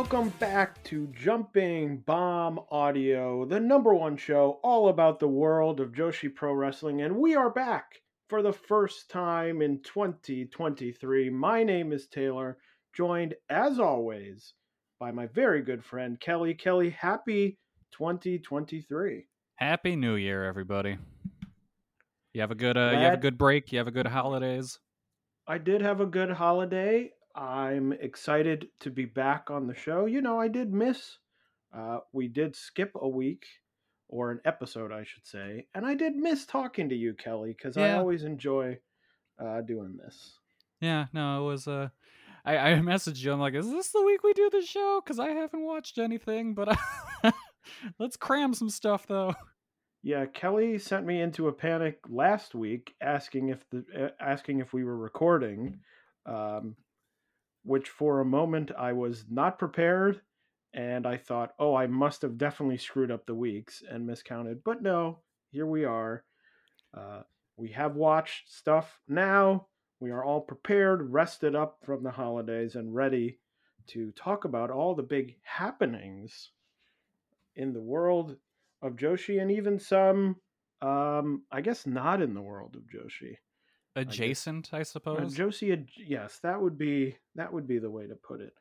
Welcome back to Jumping Bomb Audio, the number one show all about the world of Joshi Pro Wrestling, and we are back for the first time in 2023. My name is Taylor, joined as always by my very good friend Kelly. Kelly, happy 2023. Happy New Year, everybody. You have a good uh, you have a good break, you have a good holidays. I did have a good holiday. I'm excited to be back on the show. You know, I did miss, uh, we did skip a week or an episode, I should say, and I did miss talking to you, Kelly, because yeah. I always enjoy uh, doing this. Yeah, no, it was. Uh, I, I messaged you. I'm like, is this the week we do the show? Because I haven't watched anything, but I, let's cram some stuff though. Yeah, Kelly sent me into a panic last week, asking if the uh, asking if we were recording. Um, which for a moment I was not prepared and I thought, oh, I must have definitely screwed up the weeks and miscounted. But no, here we are. Uh, we have watched stuff now. We are all prepared, rested up from the holidays, and ready to talk about all the big happenings in the world of Joshi and even some, um, I guess, not in the world of Joshi adjacent, I, I suppose. Uh, Josie, yes, that would be that would be the way to put it.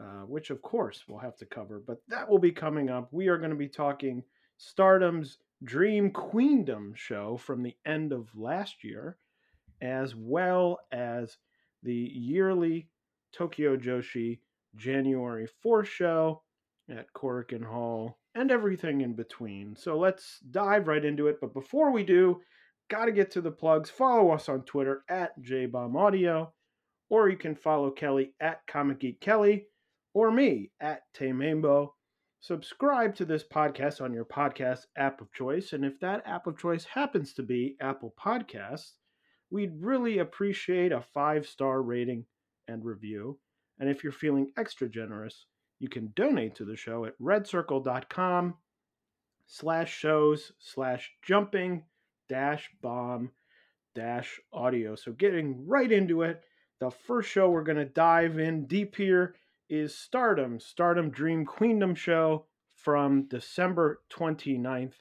Uh, which of course we'll have to cover, but that will be coming up. We are going to be talking Stardom's Dream Queendom show from the end of last year, as well as the yearly Tokyo Joshi January 4th show at Korakuen Hall and everything in between. So let's dive right into it. But before we do, Got to get to the plugs. Follow us on Twitter at JBombAudio, or you can follow Kelly at Comic Geek Kelly, or me at Taymambo. Subscribe to this podcast on your podcast app of choice, and if that app of choice happens to be Apple Podcasts, we'd really appreciate a five star rating and review. And if you're feeling extra generous, you can donate to the show at redcircle.com slash shows slash jumping dash bomb dash audio. So getting right into it, the first show we're going to dive in deep here is Stardom, Stardom Dream Queendom show from December 29th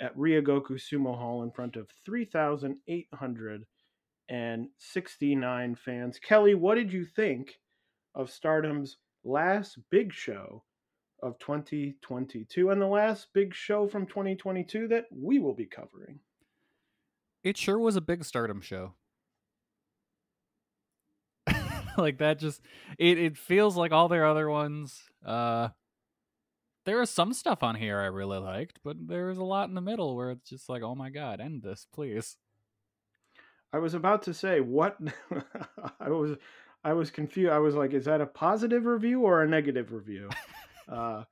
at Ryogoku Sumo Hall in front of 3,869 fans. Kelly, what did you think of Stardom's last big show of 2022 and the last big show from 2022 that we will be covering? It sure was a big stardom show. like that just it, it feels like all their other ones. Uh there is some stuff on here I really liked, but there is a lot in the middle where it's just like, oh my god, end this, please. I was about to say what I was I was confused. I was like, is that a positive review or a negative review? Uh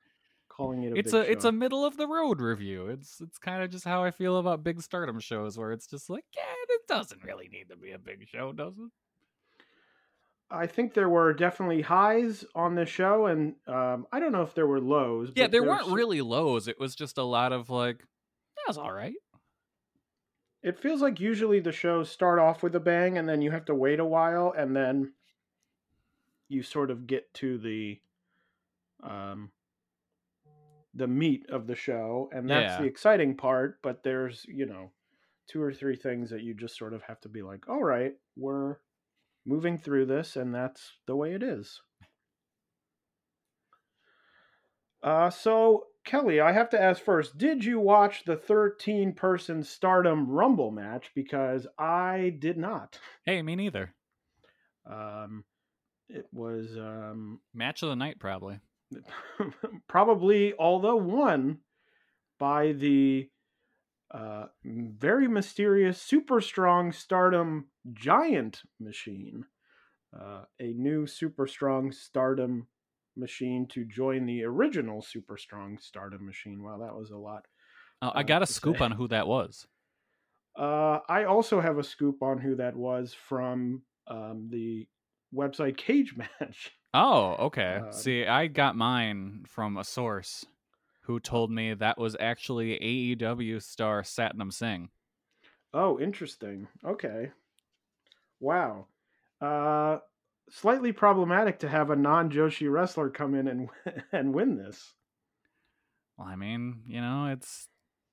calling it a it's a it's a middle of the road review. It's it's kind of just how I feel about big stardom shows where it's just like, yeah, it doesn't really need to be a big show, does it? I think there were definitely highs on the show, and um, I don't know if there were lows. Yeah, there there's- weren't really lows. It was just a lot of like, that was all right. It feels like usually the shows start off with a bang, and then you have to wait a while, and then you sort of get to the um, the meat of the show, and that's Yeah. the exciting part. But there's you know two or three things that you just sort of have to be like, all right, we're moving through this, and that's the way it is. Uh, so Kelly, I have to ask first: Did you watch the 13-person Stardom Rumble match? Because I did not. Hey, me neither. Um, it was um, Match of the night, probably. probably, although won by the uh, very mysterious, super strong Stardom Giant Machine, uh, a new super strong Stardom machine to join the original super strong Stardom machine. Wow, that was a lot. Oh, I Uh, got a scoop say. on who that was. Uh, I also have a scoop on who that was from um, the website Cage Match. Oh, okay. Uh, See, I got mine from a source who told me that was actually AEW star Satnam Singh. Oh, interesting. Okay. Wow. Uh, slightly problematic to have a non-Joshi wrestler come in and and win this. Well, I mean, you know, it's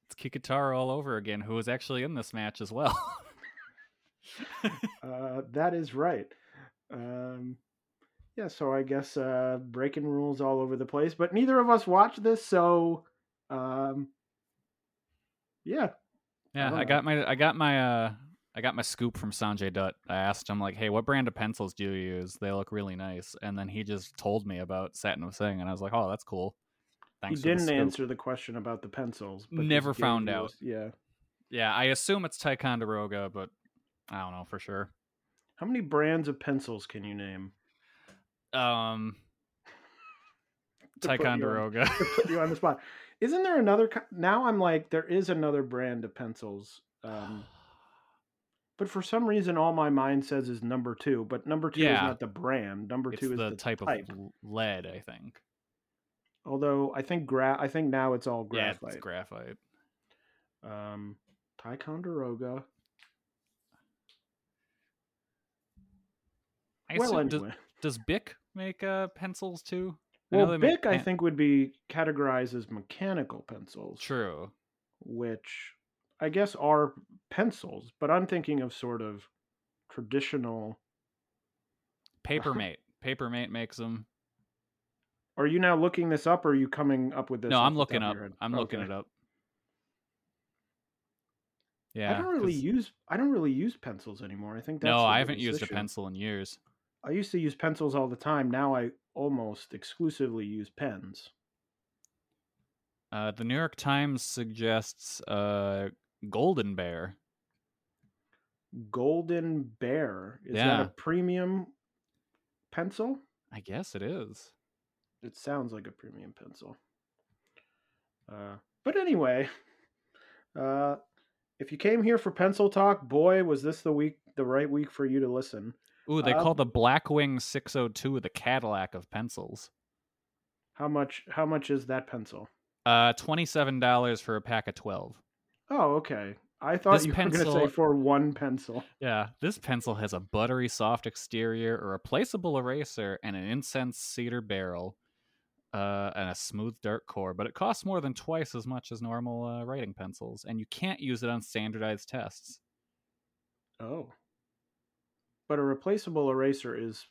it's Kikutaro all over again, who was actually in this match as well. Uh, that is right. Um, yeah, so I guess uh, breaking rules all over the place, but neither of us watched this, so um, yeah. yeah, don't I got my I got my uh I got my scoop from Sanjay Dutt. I asked him like, "Hey, what brand of pencils do you use? They look really nice." And then he just told me about Satnam Singh, and I was like, "Oh, that's cool." Thanks he didn't scoop." answer the question about the pencils. but Never found out. Yeah. Yeah, I assume it's Ticonderoga, but I don't know for sure. How many brands of pencils can you name? Um, To put you Ticonderoga. put you on the spot. Isn't there another? Now I'm like, there is another brand of pencils. Um, but for some reason, all my mind says is number two. But number two is not the brand. Number it's two is the, the, type, type. of lead, I think. Although I think gra- I think now it's all Yeah, graphite. it's graphite. um, Ticonderoga. I well, assume, does, anyway. does Bic make uh, pencils too? I Well, Bic, I think, would be categorized as mechanical pencils. True. which I guess are pencils, but I'm thinking of sort of traditional. Papermate. Papermate makes them. Are you now looking this up, or are you coming up with this? No, I'm looking up. I'm looking Okay. it up. Yeah. I don't really 'cause- use. I don't really use pencils anymore. I think that's no, I haven't used issue. a pencil in years. I used to use pencils all the time. Now I almost exclusively use pens. Uh, the New York Times suggests uh, Golden Bear. Golden Bear is that a premium pencil? I guess it is. It sounds like a premium pencil. Uh, but anyway, uh, if you came here for pencil talk, boy, was this the week, the right week for you to listen. Ooh, they Uh, call the Blackwing 602 the Cadillac of pencils. How much? How much is that pencil? Uh, twenty-seven dollars for a pack of twelve. Oh, okay. I thought This you were going to say for one pencil. Yeah, this pencil has a buttery soft exterior, a replaceable eraser, and an incense cedar barrel, uh, and a smooth dirt core. But it costs more than twice as much as normal uh, writing pencils, and you can't use it on standardized tests. Oh. But a replaceable eraser is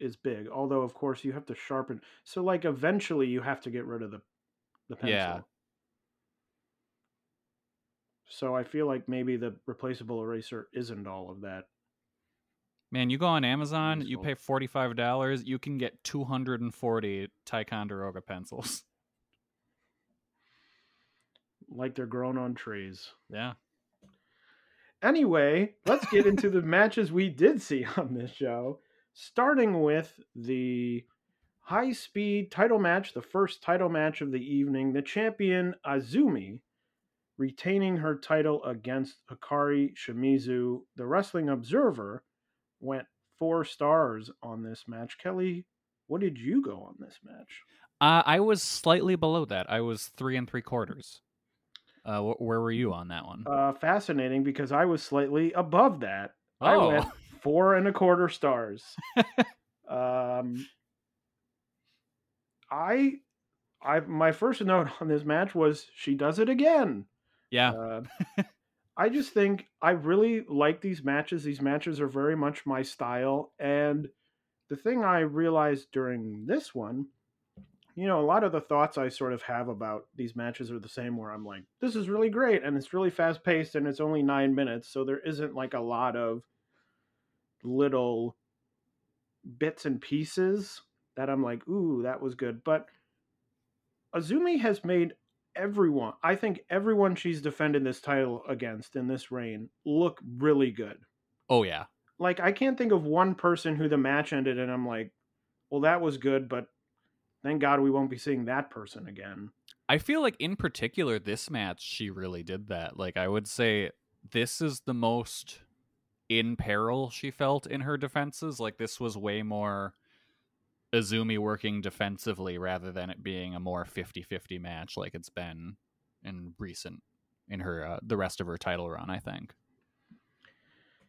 is big. Although of course you have to sharpen. So like eventually you have to get rid of the the pencil. Yeah. So I feel like maybe the replaceable eraser isn't all of that. Man, you go on Amazon, you pay forty-five dollars, you can get two hundred and forty Ticonderoga pencils. Like they're grown on trees. Yeah. Anyway, let's get into the matches we did see on this show, starting with the high speed title match, the first title match of the evening. The champion Azumi retaining her title against Hikari Shimizu. The Wrestling Observer went four stars on this match. Kelly, what did you go on this match? Uh, I was slightly below that. I was three and three quarters. Uh, wh- where were you on that one? Uh, fascinating because I was slightly above that. I Oh. went four and a quarter stars. um, I, I, my first note on this match was she does it again. yeah. Uh, I just think I really like these matches. These matches are very much my style. And the thing I realized during this one, you know, a lot of the thoughts I sort of have about these matches are the same where I'm like, this is really great and it's really fast paced and it's only nine minutes. So there isn't like a lot of little bits and pieces that I'm like, ooh, that was good. But Azumi has made everyone, I think everyone she's defended this title against in this reign look really good. Oh yeah. Like I can't think of one person who the match ended and I'm like, well, that was good, but thank God we won't be seeing that person again. I feel like in particular this match she really did that. Like I would say this is the most in peril she felt in her defenses. Like this was way more Azumi working defensively rather than it being a more 50-50 match like it's been in recent in her uh, the rest of her title run, I think.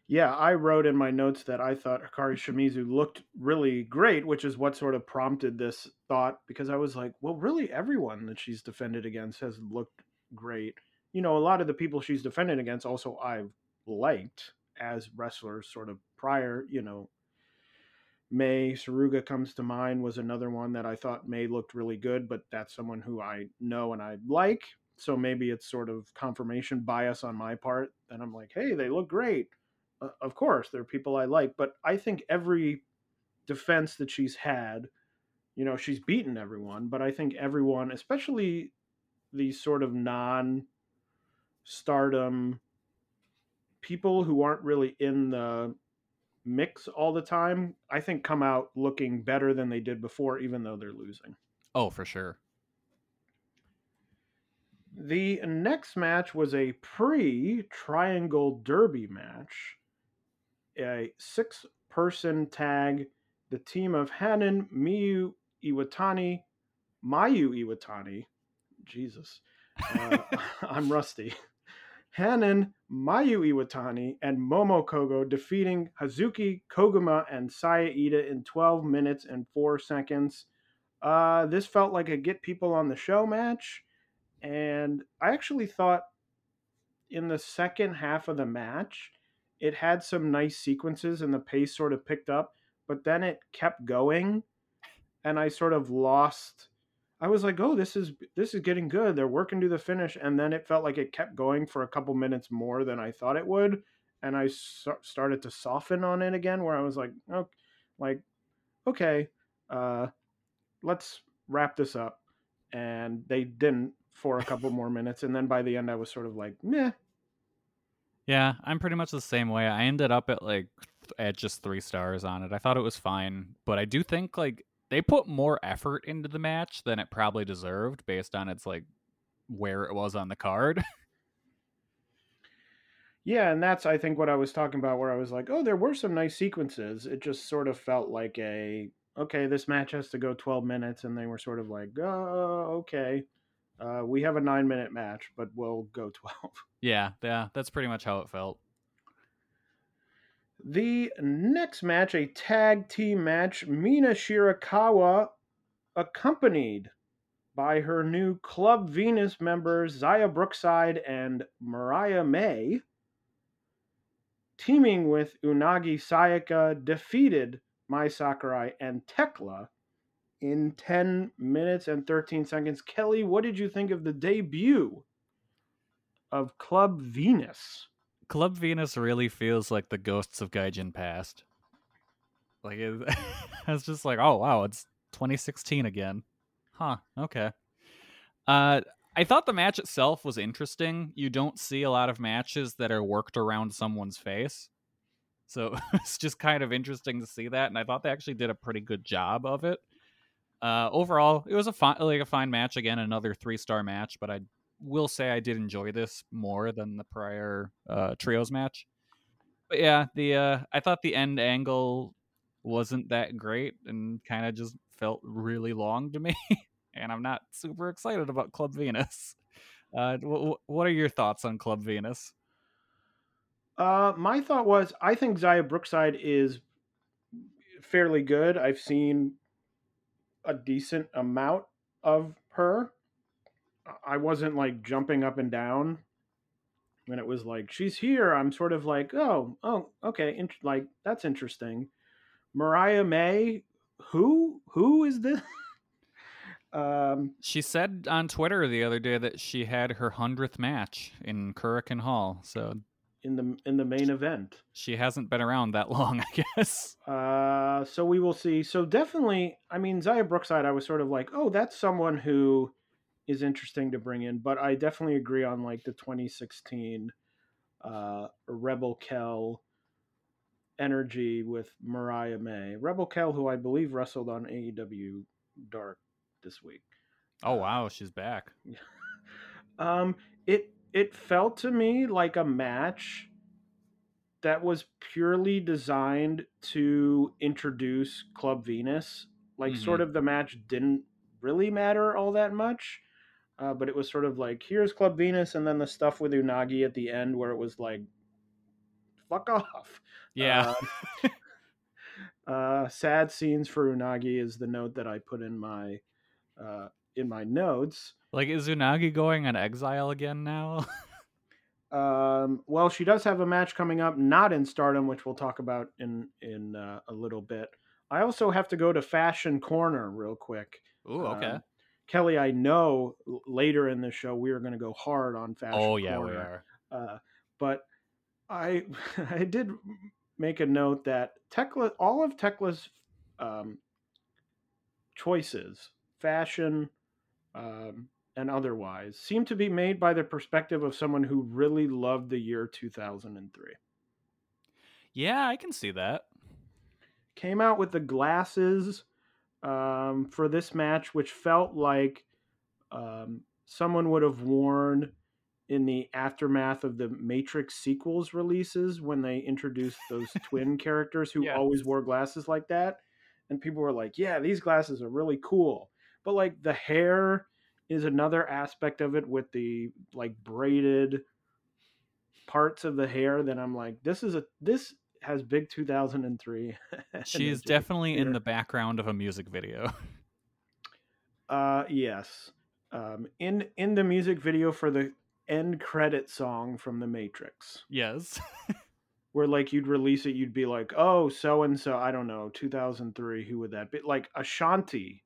Yeah, I wrote in my notes that I thought Hikari Shimizu looked really great, which is what sort of prompted this thought because I was like, well, really everyone that she's defended against has looked great. You know, a lot of the people she's defended against also I've liked as wrestlers sort of prior, you know, Mei Suruga comes to mind was another one that I thought May looked really good, but that's someone who I know and I like. So maybe it's sort of confirmation bias on my part that I'm like, hey, they look great. Uh, of course, there are people I like, but I think every defense that she's had, you know, she's beaten everyone, but I think everyone, especially these sort of non stardom people who aren't really in the mix all the time, I think come out looking better than they did before, even though they're losing. Oh, for sure. The next match was a pre Triangle Derby match, a six person tag. The team of Hanan, Miyu Iwatani, Mayu Iwatani, Jesus, uh, I'm rusty. Hanan, Mayu Iwatani, and Momo Kogo defeating Hazuki, Koguma, and Saya Iida in 12 minutes and 4 seconds. Uh, this felt like a get people on the show match. And I actually thought in the second half of the match, it had some nice sequences and the pace sort of picked up, but then it kept going. And I sort of lost. I was like, "Oh, this is this is getting good. They're working to the finish." And then it felt like it kept going for a couple minutes more than I thought it would, and I so- started to soften on it again. Where I was like, "Oh, like, okay, uh, let's wrap this up." And they didn't for a couple more minutes, and then by the end, I was sort of like, "Meh." Yeah, I'm pretty much the same way. I ended up at like at just three stars on it. I thought it was fine, but I do think like they put more effort into the match than it probably deserved based on its like where it was on the card. Yeah, and that's I think what I was talking about where I was like, oh, there were some nice sequences. It just sort of felt like a okay, this match has to go 12 minutes and they were sort of like, oh, okay. Uh, we have a 9 minute match, but we'll go 12. Yeah, yeah, that's pretty much how it felt. The next match, a tag team match, Mina Shirakawa accompanied by her new Club Venus members Xia Brookside and Mariah May, teaming with Unagi Sayaka, defeated Mai Sakurai and Tekla in 10 minutes and 13 seconds. Kelly, what did you think of the debut of Club Venus? Club Venus really feels like the ghosts of Gaijin past. Like it, it's just like, oh wow, it's 2016 again. Huh. Okay. Uh, I thought the match itself was interesting. You don't see a lot of matches that are worked around someone's face. So it's just kind of interesting to see that, and I thought they actually did a pretty good job of it. Uh, overall, it was a fine, like a fine match. Again, another three star match, but I will say I did enjoy this more than the prior uh, trios match. But yeah, the uh, I thought the end angle wasn't that great and kind of just felt really long to me. and I'm not super excited about Club Venus. Uh, w- what are your thoughts on Club Venus? Uh, my thought was I think Xia Brookside is fairly good. I've seen a decent amount of her. I wasn't like jumping up and down when it was like she's here. I'm sort of like, oh, oh, okay, int- like that's interesting. Mariah May, who who is this? um, she said on Twitter the other day that she had her hundredth match in Korakuen Hall. So in the in the main event. She hasn't been around that long, I guess. Uh, so we will see. So definitely, I mean, Xia Brookside, I was sort of like, oh, that's someone who is interesting to bring in. But I definitely agree on like the 2016 uh, Rebel Kell energy with Mariah May. Rebel Kell, who I believe wrestled on AEW Dark this week. Oh wow, she's back. um, it it felt to me like a match that was purely designed to introduce Club Venus. Like, mm-hmm. sort of the match didn't really matter all that much. Uh, but it was sort of like, here's Club Venus, and then the stuff with Unagi at the end where it was like, fuck off. Yeah. Uh, uh, sad scenes for Unagi is the note that I put in my uh, in my notes. Like, is Unagi going on exile again now? um, well, she does have a match coming up, not in Stardom, which we'll talk about in in uh, a little bit. I also have to go to Fashion Corner real quick. Ooh, okay. Um, Kelly, I know later in the show we are going to go hard on Fashion. Oh yeah, Corner. we are. Uh, but I I did make a note that Tekla, all of Tekla's um, choices, fashion, um, and otherwise, seem to be made by the perspective of someone who really loved the year 2003. Yeah, I can see that. Came out with the glasses um, for this match, which felt like um, someone would have worn in the aftermath of the Matrix sequels releases when they introduced those twin characters who yeah. always wore glasses like that. And people were like, yeah, these glasses are really cool. But like the hair is another aspect of it with the like braided parts of the hair that I'm like, this is a this has big 2003. She's definitely here. in the background of a music video. uh yes. Um in in the music video for the end credit song from the Matrix. Yes. where like you'd release it you'd be like, "Oh, so and so, I don't know, 2003, who would that be?" Like Ashanti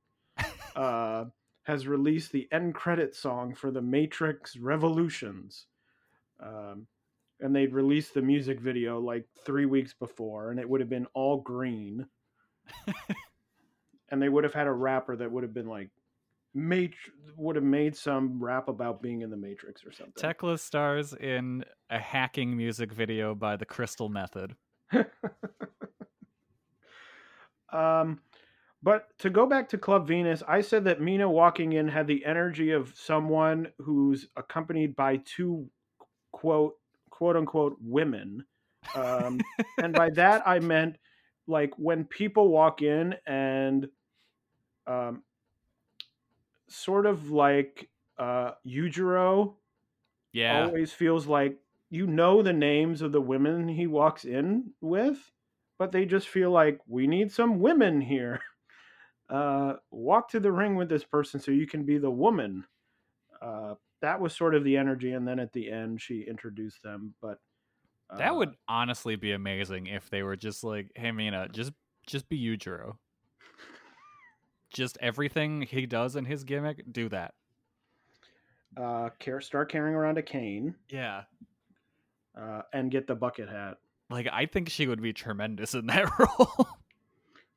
uh has released the end credit song for the Matrix Revolutions. Um, and they'd released the music video like three weeks before, and it would have been all green. and they would have had a rapper that would have been like, Mat- would have made some rap about being in the Matrix or something. Tekla stars in a hacking music video by the Crystal Method. um, but to go back to Club Venus, I said that Mina walking in had the energy of someone who's accompanied by two quote quote unquote women. Um, and by that I meant like when people walk in and um, sort of like uh, Yujiro Yeah. always feels like you know the names of the women he walks in with, but they just feel like we need some women here. Uh, walk to the ring with this person so you can be the woman. Uh, that was sort of the energy, and then at the end she introduced them. But uh, That would honestly be amazing if they were just like, "Hey, Mina, just just be Yujiro. Just everything he does in his gimmick, do that." uh, care, start carrying around a cane Yeah. uh, and get the bucket hat. Like I think she would be tremendous in that role.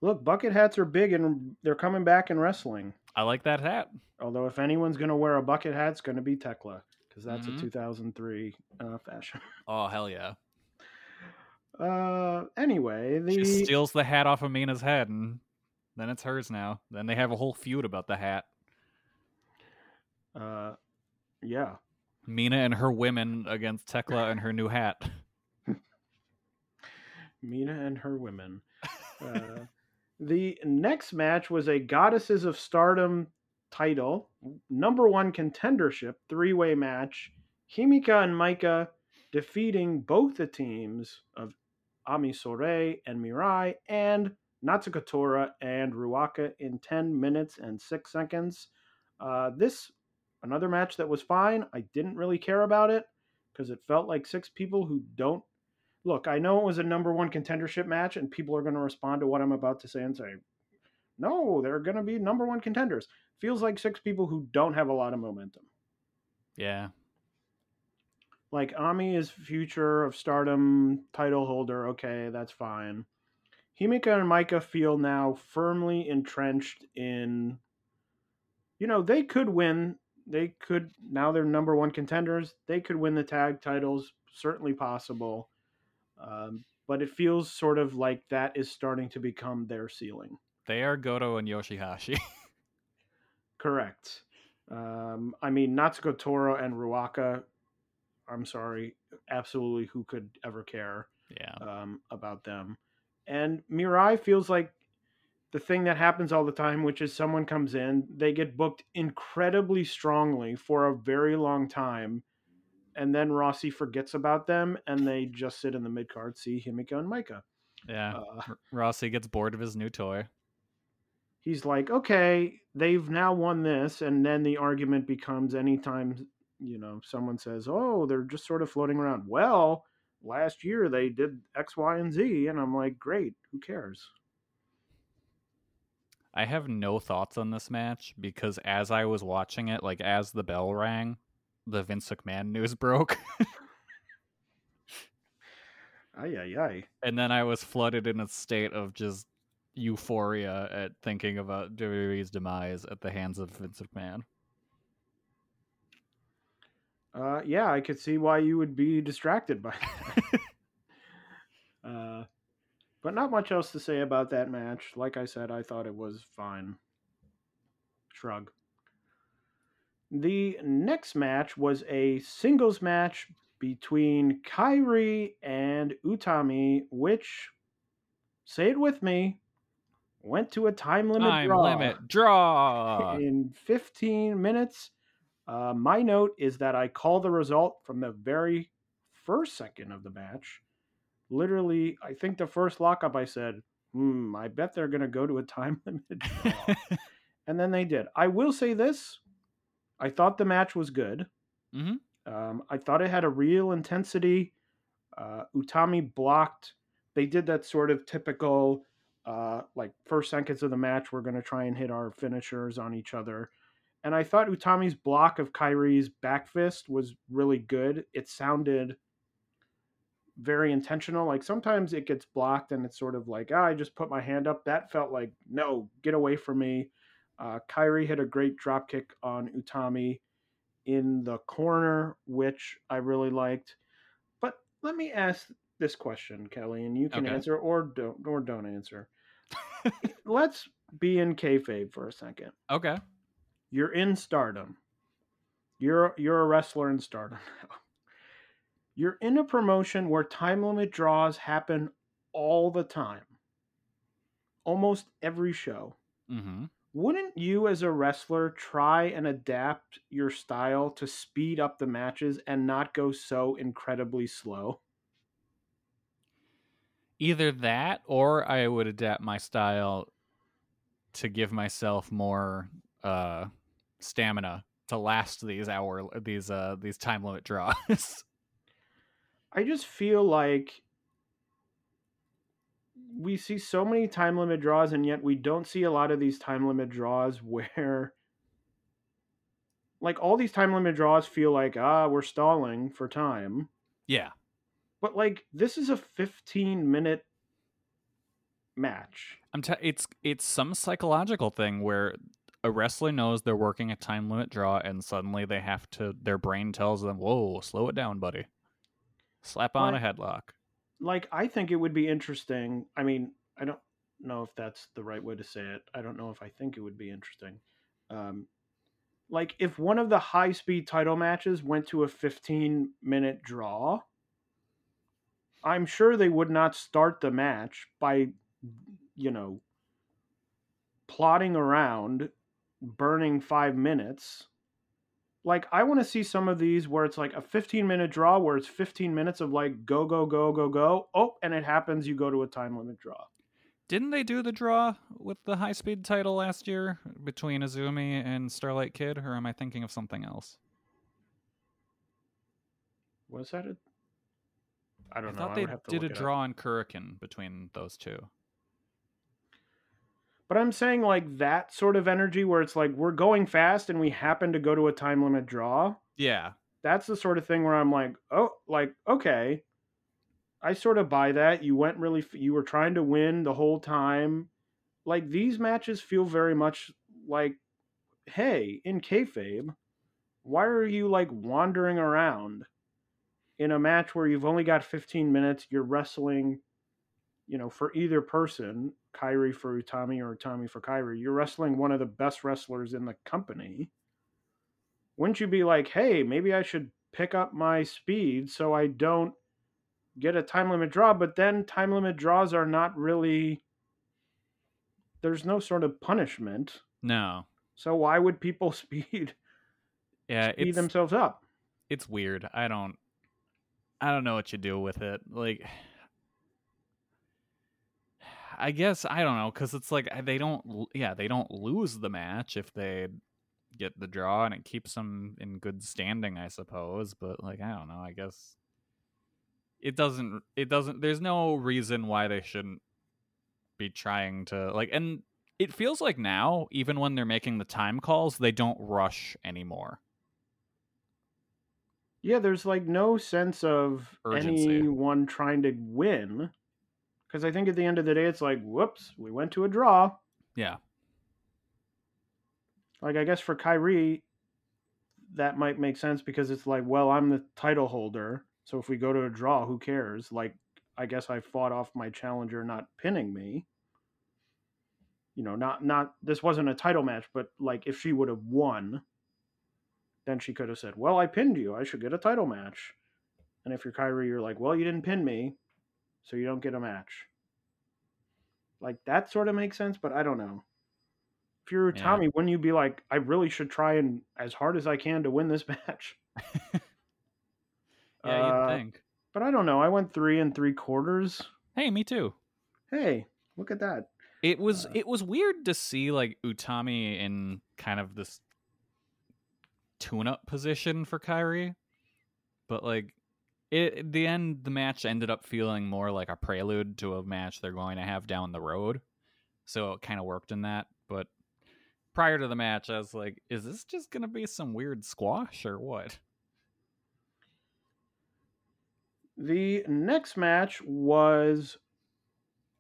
Look, bucket hats are big and they're coming back in wrestling. I like that hat. Although if anyone's going to wear a bucket hat, it's going to be Tekla because that's Mhm. a 2003 uh, fashion. Oh hell yeah! Uh, anyway, the She steals the hat off of Mina's head, and then it's hers now. Then they have a whole feud about the hat. uh, yeah, Mina and her women against Tekla and her new hat. Mina and her women. Uh, the next match was a Goddesses of Stardom title, number one contendership, three way match. Himika and Maika defeating both the teams of Ami Sourei and Mirai and Natsuko Tora and Ruaka in 10 minutes and 6 seconds. Uh, this, another match that was fine. I didn't really care about it because it felt like six people who don't look, I know it was a number one contendership match, and people are going to respond to what I'm about to say and say, no, they're going to be number one contenders. Feels like six people who don't have a lot of momentum. Yeah, Like Ami is future of stardom title holder. Okay, that's fine. Himika and Maika feel now firmly entrenched in, you know, they could win. They could, now they're number one contenders. They could win the tag titles, certainly possible. Um, but it feels sort of like that is starting to become their ceiling. they are Goto and Yoshihashi. Correct. Um, I mean, Natsuko Tora and Ruaka, I'm sorry, absolutely who could ever care yeah, um, about them. And Mirai feels like the thing that happens all the time, which is someone comes in, they get booked incredibly strongly for a very long time, and then Rossy forgets about them, and they just sit in the mid card, see Himika and Maika. yeah. Uh, Rossy gets bored of his new toy. he's like, okay, they've now won this, and then the argument becomes anytime you know someone says, oh, they're just sort of floating around. Well, last year they did X, Y, and Z, and I'm like, great, who cares? I have no thoughts on this match because as I was watching it, like as the bell rang, the Vince McMahon news broke, Ay, ay, ay. and then I was flooded in a state of just euphoria at thinking about WWE's demise at the hands of Vince McMahon. Uh, yeah, I could see why you would be distracted by that. uh, but not much else to say about that match. Like I said, I thought it was fine. Shrug. The next match was a singles match between Kairi and Utami, which, say it with me, went to a time limit Time draw limit draw. in 15 minutes. Uh, my note is that I call the result from the very first second of the match. Literally, I think the first lockup I said, hmm, I bet they're going to go to a time limit. draw." and then they did. I will say this I thought the match was good. Mhm. Um, I thought it had a real intensity. Uh, Utami blocked. They did that sort of typical, uh, like first seconds of the match. We're going to try and hit our finishers on each other. And I thought Utami's block of Kairi's back fist was really good. It sounded very intentional. Like sometimes it gets blocked and it's sort of like, ah, I just put my hand up. That felt like, no, get away from me. Uh, Kairi hit a great drop kick on Utami in the corner, which I really liked. But let me ask this question, Kelly, and you can Okay. answer or don't or don't answer. Let's be in kayfabe for a second. okay. You're in Stardom. You're you're a wrestler in Stardom. You're in a promotion where time limit draws happen all the time, almost every show. Mm-hmm. Wouldn't you, as a wrestler, try and adapt your style to speed up the matches and not go so incredibly slow? Either that, or I would adapt my style to give myself more uh, stamina to last these hour these uh these time limit draws. I just feel like we see so many time limit draws, and yet we don't see a lot of these time limit draws where, like, all these time limit draws feel like, ah, we're stalling for time. yeah. But, like, this is a 15 minute match. I'm t- it's it's some psychological thing where a wrestler knows they're working a time limit draw and suddenly they have to their brain tells them, "Whoa, slow it down, buddy." Slap on Like- a headlock. Like, I think it would be interesting. I mean, I don't know if that's the right way to say it. I don't know if I think it would be interesting. Um, like, if one of the high speed title matches went to a 15 minute draw, I'm sure they would not start the match by, you know, plotting around, burning five minutes. Like, I want to see some of these where it's like a 15 minute draw, where it's 15 minutes of like go, go, go, go, go. Oh, and it happens, you go to a time limit draw. Didn't they do the draw with the high speed title last year between Azumi and Starlight Kid, or am I thinking of something else? Was that it? I I, don't know. thought I thought they would have to did a look up. draw on Korakuen between those two. But I'm saying like that sort of energy where it's like we're going fast and we happen to go to a time limit draw. Yeah. That's the sort of thing where I'm like, oh, like okay, I sort of buy that. You went really, f- you were trying to win the whole time. Like these matches feel very much like, hey, in kayfabe, why are you like wandering around in a match where you've only got 15 minutes? You're wrestling, you know, for either person, Kairi for Utami or Utami for Kairi. You're wrestling one of the best wrestlers in the company wouldn't you be like, hey, maybe I should pick up my speed so I don't get a time limit draw? But then time limit draws are not really, there's no sort of punishment. No. So why would people speed, Yeah, speed themselves up? it's weird. I don't I don't know what you do with it. Like I guess I don't know cuz it's like eh, they don't yeah, they don't lose the match if they get the draw and it keeps them in good standing, I suppose, but like I don't know, I guess it doesn't it doesn't there's no reason why they shouldn't be trying to like and it feels like now even when they're making the time calls, they don't rush anymore. Yeah, there's like no sense of Urgency. anyone trying to win. Because I think at the end of the day, it's like, whoops, we went to a draw. Yeah. Like, I guess for Kairi, that might make sense because it's like, well, I'm the title holder. So if we go to a draw, who cares? Like, I guess I fought off my challenger not pinning me. You know, not, not, this wasn't a title match, but like if she would have won, then she could have said, well, I pinned you. I should get a title match. And if you're Kairi, you're like, well, you didn't pin me, so you don't get a match. Like, that sort of makes sense, but I don't know if you're Yeah. Tommy, wouldn't you be like, I really should try and as hard as I can to win this match? Yeah, you'd Uh, think. But I don't know. I went three and three quarters. Hey, me too. Hey, look at that. It was Uh, it was weird to see like Utami in kind of this tune-up position for Kairi, but like it the end the match ended up feeling more like a prelude to a match they're going to have down the road, so it kind of worked in that. But prior to the match, I was like, is this just gonna be some weird squash or what? The next match was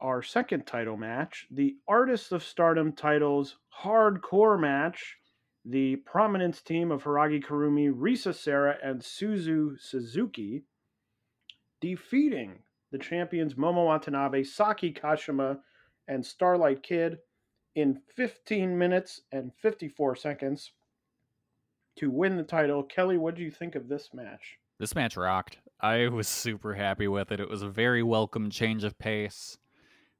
our second title match, the Artists of Stardom titles hardcore match. The prominence team of Hiragi Kurumi, Risa Sera, and Suzu Suzuki defeating the champions Momo Watanabe, Saki Kashima, and Starlight Kid in 15 minutes and 54 seconds to win the title. Kelly, what do you think of this match? This match rocked. I was super happy with it. It was a very welcome change of pace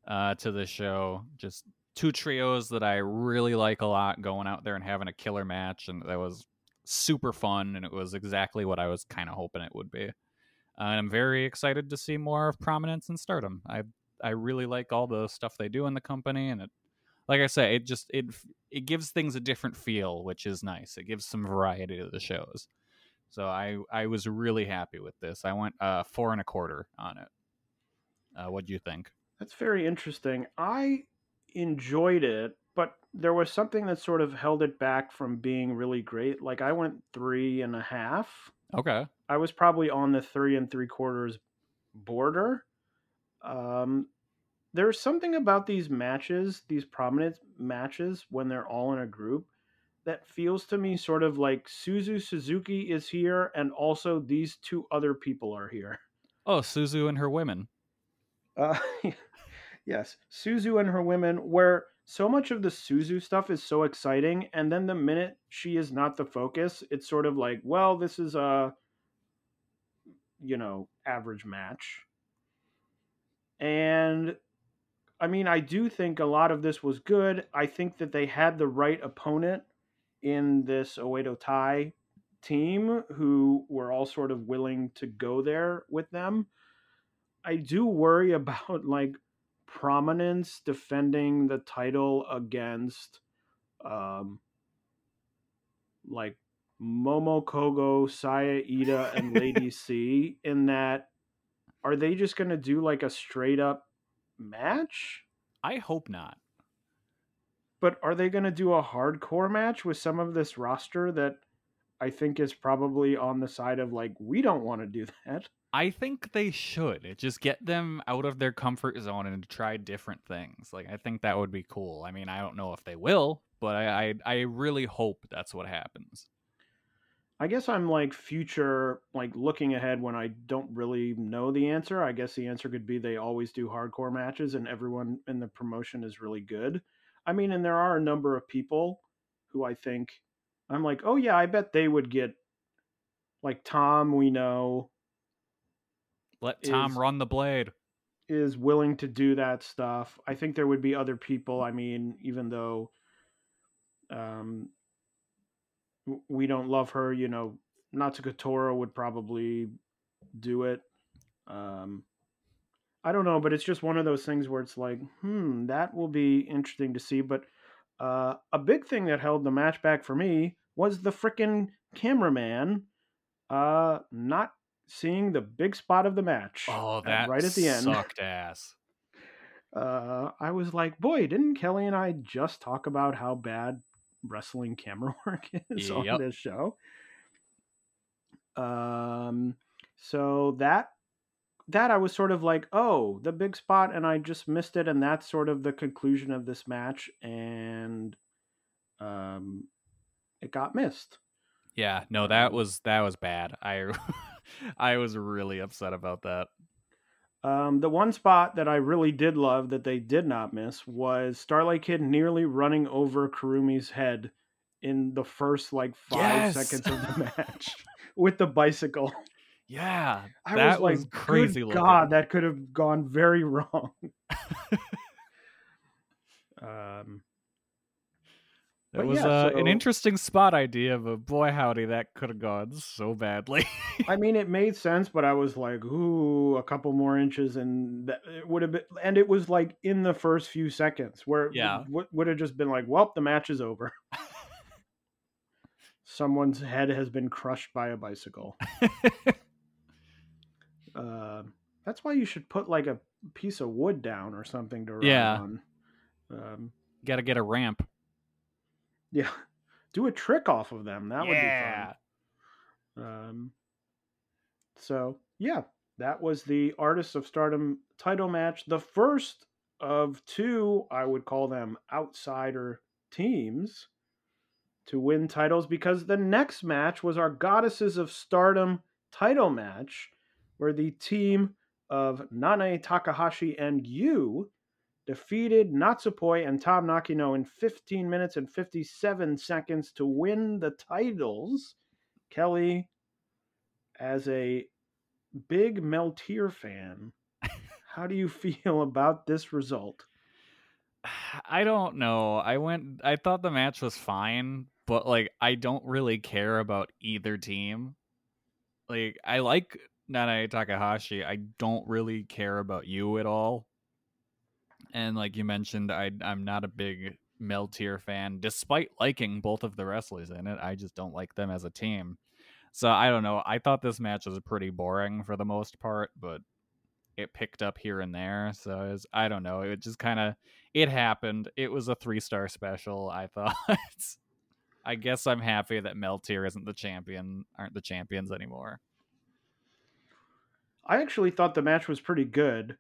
uh, to the show. Just two trios that I really like a lot going out there and having a killer match, and that was super fun. And it was exactly what I was kind of hoping it would be. Uh, and I'm very excited to see more of Prominence and Stardom. I I really like all the stuff they do in the company, and it, like I say, it just it it gives things a different feel, which is nice. It gives some variety to the shows. So I I was really happy with this. I went uh, four and a quarter on it. Uh, what do you think? That's very interesting. I enjoyed it, but there was something that sort of held it back from being really great. Like I went three and a half. Okay. I was probably on the three and three quarters border. Um, there's something about these matches, these prominent matches, when they're all in a group, that feels to me sort of like Suzu Suzuki is here, and also these two other people are here. Oh, Suzu and her women. Uh, yes, Suzu and her women, where so much of the Suzu stuff is so exciting, and then the minute she is not the focus, it's sort of like, well, this is a, you know, average match. And I mean, I do think a lot of this was good. I think that they had the right opponent in this Oedo Tai team who were all sort of willing to go there with them. I do worry about like prominence defending the title against um like Momo Kohgo, Saya Iida, and Lady C in that are they just gonna do like a straight up match? I hope not. But are they gonna do a hardcore match with some of this roster that I think is probably on the side of like we don't want to do that. I think they should. Just get them out of their comfort zone and try different things. Like I think that would be cool. I mean, I don't know if they will, but I I, I really hope that's what happens. I guess I'm like future, like looking ahead when I don't really know the answer. I guess the answer could be they always do hardcore matches and everyone in the promotion is really good. I mean, and there are a number of people who I think I'm like, oh yeah, I bet they would get like Tam, we know. Let Tam is- run the blade. is willing to do that stuff. I think there would be other people. I mean, even though um, we don't love her, you know, Natsuko Tora would probably do it. Um, I don't know, but it's just one of those things where it's like, hmm, that will be interesting to see. But uh, a big thing that held the match back for me was the frickin' cameraman uh, not seeing the big spot of the match. Oh, that right at the end sucked ass. uh, I was like, boy, didn't Kelly and I just talk about how bad wrestling camera work is Yep. on this show? Um, so that that I was sort of like, oh, the big spot, and I just missed it, and that's sort of the conclusion of this match, and um, it got missed. Yeah, no, that Um, was that was bad. I I was really upset about that. Um, the one spot that I really did love that they did not miss was Starlight Kid nearly running over Kurumi's head in the first like five Yes! seconds of the match with the bicycle. Yeah, I that was like, crazy. Good looking. God, that could have gone very wrong. um, It But was yeah, uh, an interesting spot idea, but boy howdy, that could have gone so badly. I mean, it made sense, but I was like, ooh, a couple more inches, and that, it would have been, and it was like in the first few seconds where it Yeah. would, would have just been like, well, the match is over. Someone's head has been crushed by a bicycle. uh, that's why you should put like a piece of wood down or something to run Yeah. on. Um, Got to get a ramp. Yeah, do a trick off of them. That would be fun. yeah. Um, so yeah, that was the Artists of Stardom title match, the first of two, I would call them outsider teams to win titles because the next match was our Goddesses of Stardom title match, where the team of Nanae Takahashi and Yuu defeated Natsupoi and Tam Nakano in 15 minutes and 57 seconds to win the titles. Kelly, as a big Meltear fan, how do you feel about this result? I don't know. I went I thought the match was fine, but like I don't really care about either team. Like I like Nanae Takahashi. I don't really care about Yuu at all. And like you mentioned, I I'm not a big Meltear fan, despite liking both of the wrestlers in it. I just don't like them as a team. So I don't know. I thought this match was pretty boring for the most part, but it picked up here and there. So was, I don't know. It just kind of it happened. It was a three star special. I thought. I guess I'm happy that Meltear isn't the champion. Aren't the champions anymore? I actually thought the match was pretty good.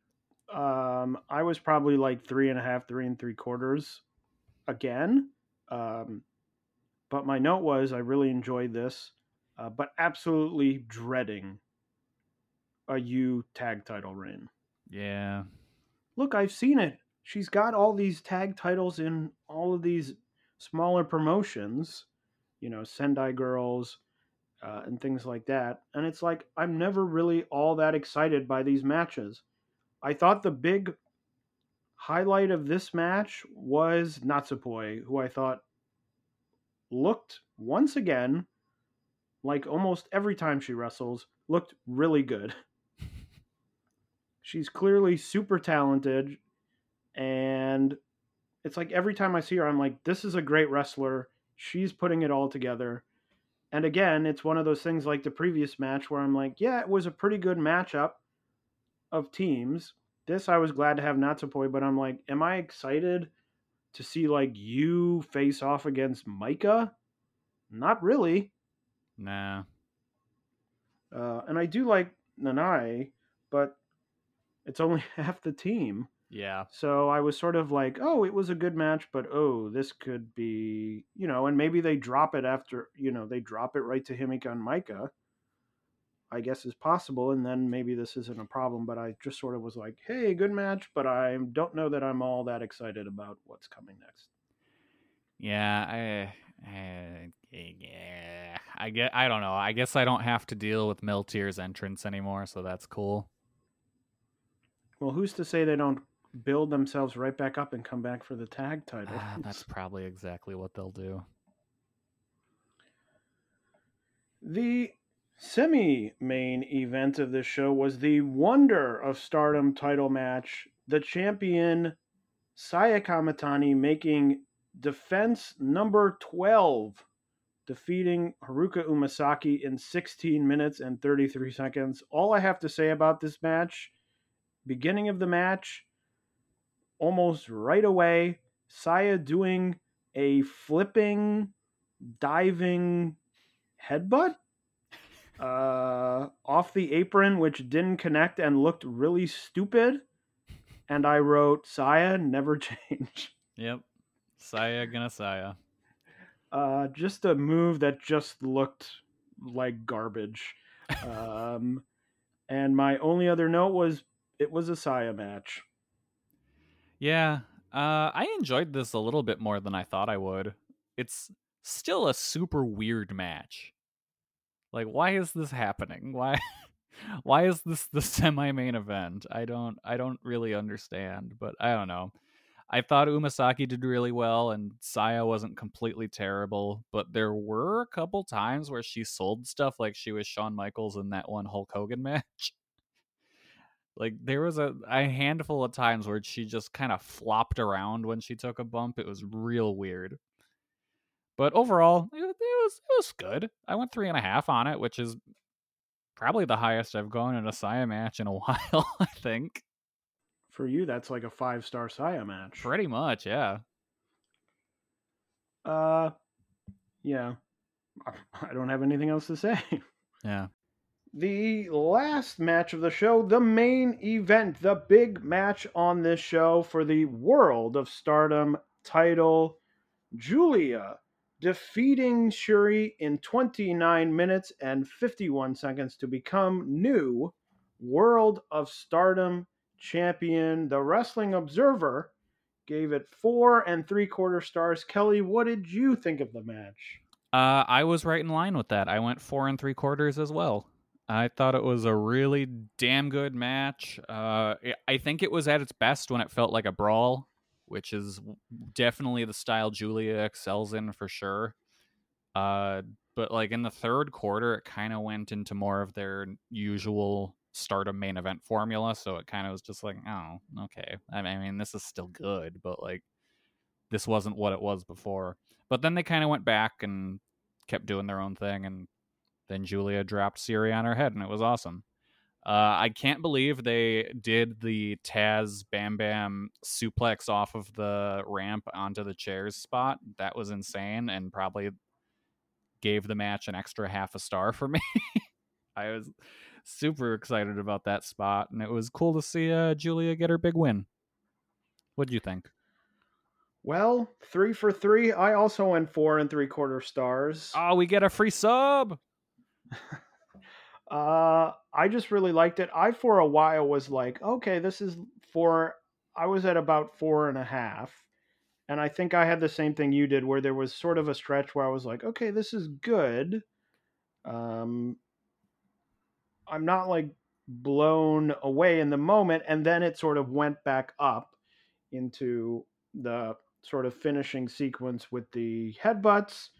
Um, I was probably like three and a half, three and three quarters again. Um, but my note was I really enjoyed this, uh, but absolutely dreading a Yuu tag title reign. Yeah. Look, I've seen it. She's got all these tag titles in all of these smaller promotions, you know, Sendai Girls uh, and things like that. And it's like, I'm never really all that excited by these matches. I thought the big highlight of this match was Natsupoi, who I thought looked once again, like almost every time she wrestles, looked really good. She's clearly super talented, and it's like every time I see her, I'm like, this is a great wrestler. She's putting it all together. And again, it's one of those things like the previous match where I'm like, yeah, it was a pretty good matchup of teams. This I was glad to have Natsupoi, but I'm like, am I excited to see like Yuu face off against Maika? Not really. Nah. Uh, and I do like Nanae, but it's only half the team. Yeah. So I was sort of like, oh, it was a good match, but oh, this could be, you know, and maybe they drop it after, you know, they drop it right to Himeka and Maika. I guess is possible, and then maybe this isn't a problem. But I just sort of was like, hey, good match, but I don't know that I'm all that excited about what's coming next. Yeah, I, I, yeah, I get. I don't know. I guess I don't have to deal with Meltear's entrance anymore, so that's cool. Well, who's to say they don't build themselves right back up and come back for the tag title? Ah, that's probably exactly what they'll do. The semi main event of this show was the Wonder of Stardom title match. The champion Saya Kamatani making defense number 12, defeating Haruka Umesaki in 16 minutes and 33 seconds. All I have to say about this match beginning of the match, almost right away, Saya doing a flipping, diving headbutt uh, off the apron, which didn't connect and looked really stupid. And I wrote, Saya, never change. Yep. Saya gonna Saya. Uh, just a move that just looked like garbage. um, and my only other note was it was a Saya match. Yeah, uh, I enjoyed this a little bit more than I thought I would. It's still a super weird match. Like, why is this happening? Why, why is this the semi-main event? I don't, I don't really understand. But I don't know. I thought Umesaki did really well, and Saya wasn't completely terrible. But there were a couple times where she sold stuff like she was Shawn Michaels in that one Hulk Hogan match. Like there was a, a handful of times where she just kind of flopped around when she took a bump. It was real weird. But overall, it, it was it was good. I went three and a half on it, which is probably the highest I've gone in a Saya match in a while. I think. For you, that's like a five star Saya match. Pretty much, yeah. Uh, yeah. I don't have anything else to say. Yeah. the last match of the show, the main event, the big match on this show for the World of Stardom title. Giulia defeating Syuri in 29 minutes and 51 seconds to become new World of Stardom champion. The Wrestling Observer gave it four and three quarter stars. Kelly, what did you think of the match? Uh, I was right in line with that. I went four and three quarters as well. I thought it was a really damn good match. Uh, I- I think it was at its best when it felt like a brawl, which is definitely the style Giulia excels in for sure. Uh, but like in the third quarter, it kind of went into more of their usual stardom main event formula. So it kind of was just like, oh, okay. I mean, I mean, this is still good, but like this wasn't what it was before. But then they kind of went back and kept doing their own thing, and then Giulia dropped Syuri on her head, and it was awesome. Uh, I can't believe they did the Taz Bam Bam suplex off of the ramp onto the chairs spot. That was insane, and probably gave the match an extra half a star for me. I was super excited about that spot, and it was cool to see uh, Giulia get her big win. What do you think? Well, three for three. I also went four and three quarter stars. Oh, we get a free sub. Uh, I just really liked it. I for a while was like, okay, this is four. I was at about four and a half, and I think I had the same thing you did, where there was sort of a stretch where I was like, okay, this is good. Um, I'm not like blown away in the moment, and then it sort of went back up into the sort of finishing sequence with the headbutts,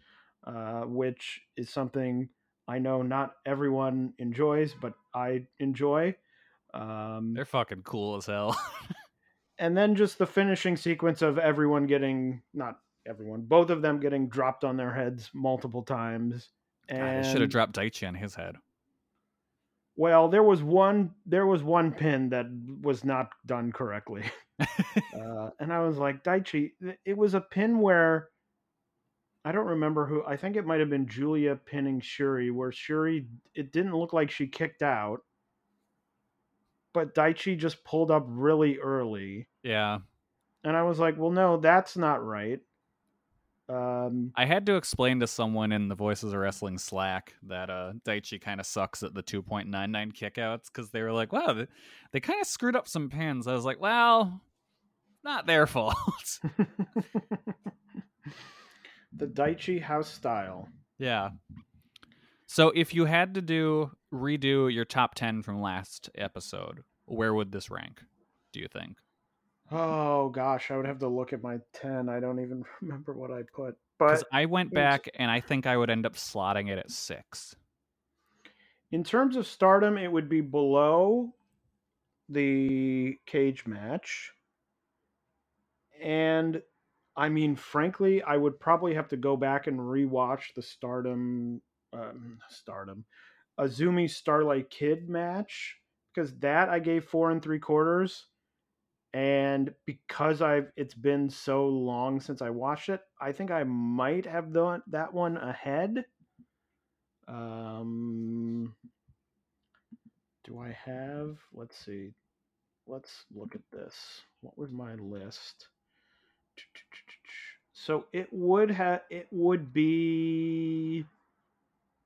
uh, which is something I know not everyone enjoys, but I enjoy. Um, They're fucking cool as hell. and then just the finishing sequence of everyone getting not everyone, both of them getting dropped on their heads multiple times. God, And they should have dropped Daichi on his head. Well, there was one there was one pin that was not done correctly. uh, and I was like, Daichi, it was a pin where I don't remember who. I think it might have been Giulia pinning Syuri, where Syuri it didn't look like she kicked out, but Daichi just pulled up really early, yeah. and I was like, well, no, that's not right. Um, I had to explain to someone in the Voices of Wrestling Slack that uh, Daichi kind of sucks at the 2.99 kickouts because they were like, wow, they, they kind of screwed up some pins. I was like, well, not their fault. the Daichi house style. yeah. So if you had to do redo your top 10 from last episode, where would this rank, do you think? Oh gosh, I would have to look at my ten. I don't even remember what I put. Because But I went back and I think I would end up slotting it at six. in terms of stardom, it would be below the cage match. And I mean, frankly, I would probably have to go back and rewatch the Stardom, um, Stardom, AZM Starlight Kid match because that I gave four and three quarters, and because I've it's been so long since I watched it, I think I might have done that one ahead. Um, do I have? Let's see. Let's look at this. What was my list? So it would have it would be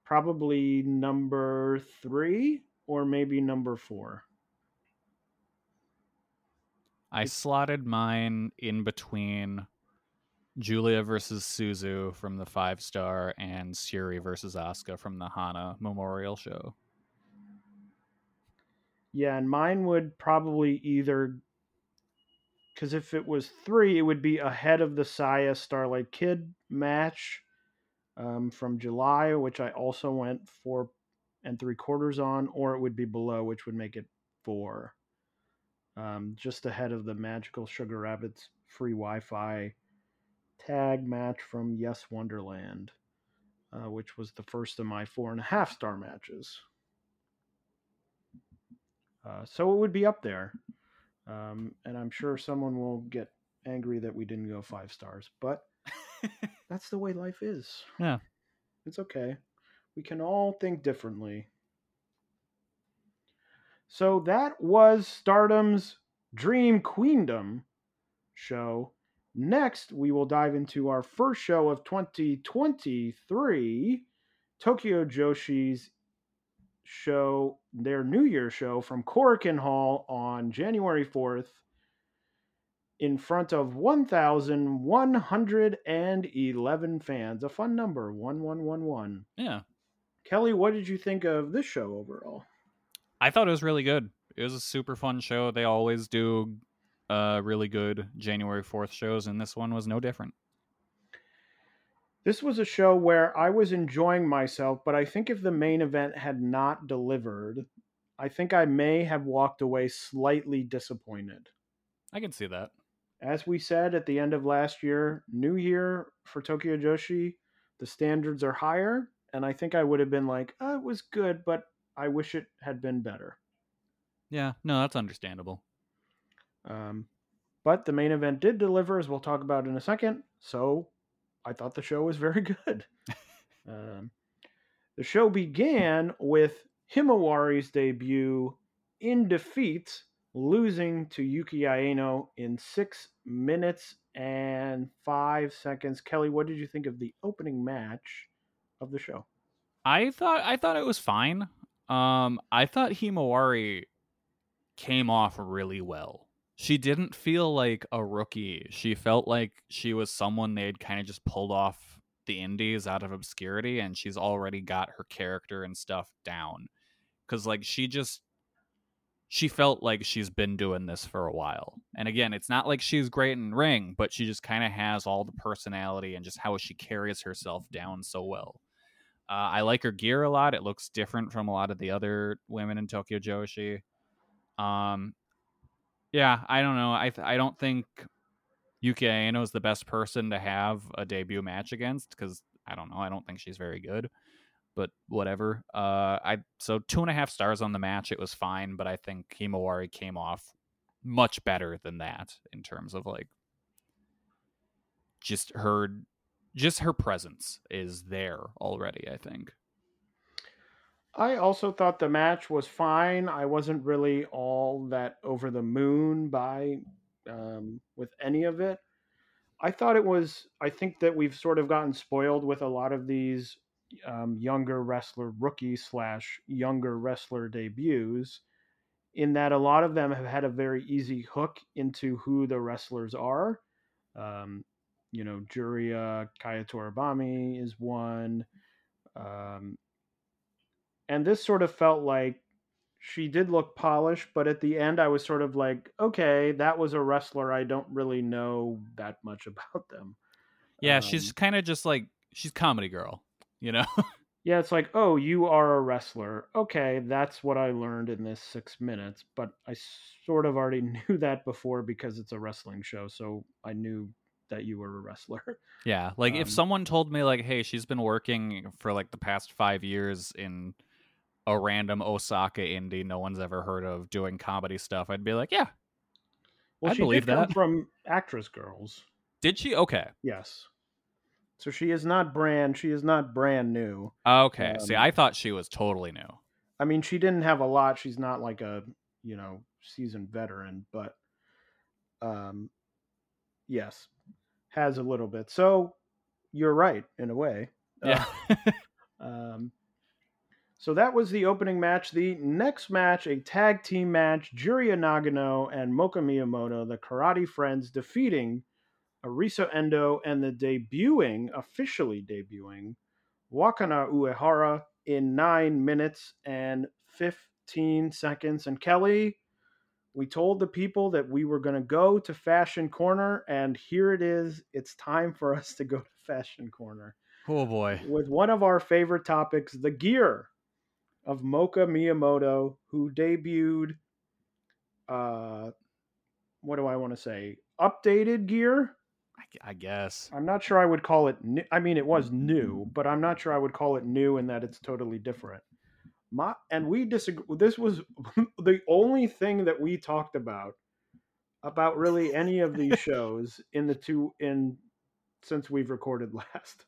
probably number 3 or maybe number 4. I slotted mine in between Giulia versus Suzu from the five star and Syuri versus Asuka from the Hana Memorial Show. Yeah, and mine would probably either because if it was three, it would be ahead of the Saya Starlight Kid match um, from July, which I also went four and three quarters on, or it would be below, which would make it four. Um, just ahead of the Magical Sugar Rabbits free Wi Fi tag match from Yes Wonderland, uh, which was the first of my four and a half star matches. Uh, so it would be up there. Um, and I'm sure someone will get angry that we didn't go five stars, but that's the way life is. Yeah. It's okay. We can all think differently. So that was Stardom's Dream Queendom show. Next, we will dive into our first show of 2023, Tokyo Joshi's show, their New Year show from Korakuen Hall on January 4th in front of 1,111 fans. A fun number, 1111. Yeah. Kelly, what did you think of this show overall? I thought it was really good. It was a super fun show. They always do uh, really good January 4th shows, and this one was no different. This was a show where I was enjoying myself, but I think if the main event had not delivered, I think I may have walked away slightly disappointed. I can see that. As we said at the end of last year, new year for Tokyo Joshi, the standards are higher, and I think I would have been like, oh, it was good, but I wish it had been better. Yeah, no, that's understandable. Um, but the main event did deliver, as we'll talk about in a second. So I thought the show was very good. um, the show began with Himawari's debut in defeat, losing to Yuki Aino in six minutes and five seconds. Kelly, what did you think of the opening match of the show? I thought I thought it was fine. Um, I thought Himawari came off really well. She didn't feel like a rookie. She felt like she was someone they'd kind of just pulled off the indies out of obscurity and she's already got her character and stuff down. Cuz like she just she felt like she's been doing this for a while. And again, it's not like she's great in ring, but she just kind of has all the personality and just how she carries herself down so well. Uh, I like her gear a lot. It looks different from a lot of the other women in Tokyo Joshi. Um, yeah, I don't know. I th- I don't think Yuki Aino is the best person to have a debut match against because I don't know. I don't think she's very good, but whatever. Uh, I so two and a half stars on the match. It was fine, but I think Himawari came off much better than that in terms of like just her just her presence is there already. I think. I also thought the match was fine. I wasn't really all that over the moon by um, with any of it. I thought it was. I think that we've sort of gotten spoiled with a lot of these um, younger wrestler rookie slash younger wrestler debuts, in that a lot of them have had a very easy hook into who the wrestlers are. Um, you know, Juria Kaya Toribami is one. Um, and this sort of felt like she did look polished, but at the end I was sort of like, okay, that was a wrestler. I don't really know that much about them. Yeah, Um, she's kind of just like she's comedy girl, you know. Yeah, it's like, oh, you are a wrestler. Okay, that's what I learned in this six minutes, but I sort of already knew that before because it's a wrestling show, so I knew that you were a wrestler. Yeah, like if Um, someone told me like, "Hey, she's been working for like the past 5 years in a random Osaka indie no one's ever heard of doing comedy stuff." I'd be like, "Yeah." Well, I she believe did come that. from Actwres girl'Z. Did she? Okay. Yes. So she is not brand. She is not brand new. Okay. See, Um, I thought she was totally new. I mean, she didn't have a lot. She's not like a you know seasoned veteran, but um, yes, has a little bit. So you're right in a way. Yeah. Uh, um, so that was the opening match. The next match, a tag team match, Juria Nagano and Moka Miyamoto, the Karate Friends, defeating Arisa Endo and the debuting, officially debuting, Wakana Uehara in nine minutes and 15 seconds. And Kelly, we told the people that we were going to go to Fashion Corner, and here it is. It's time for us to go to Fashion Corner oh boy. with one of our favorite topics, the gear of Moka Miyamoto, who debuted, uh, what do I want to say? Updated gear. I, I guess. I'm not sure I would call it new. I mean, it was new, but I'm not sure I would call it new in that it's totally different. My, and we disagree. This was the only thing that we talked about about really any of these shows in the two in since we've recorded last.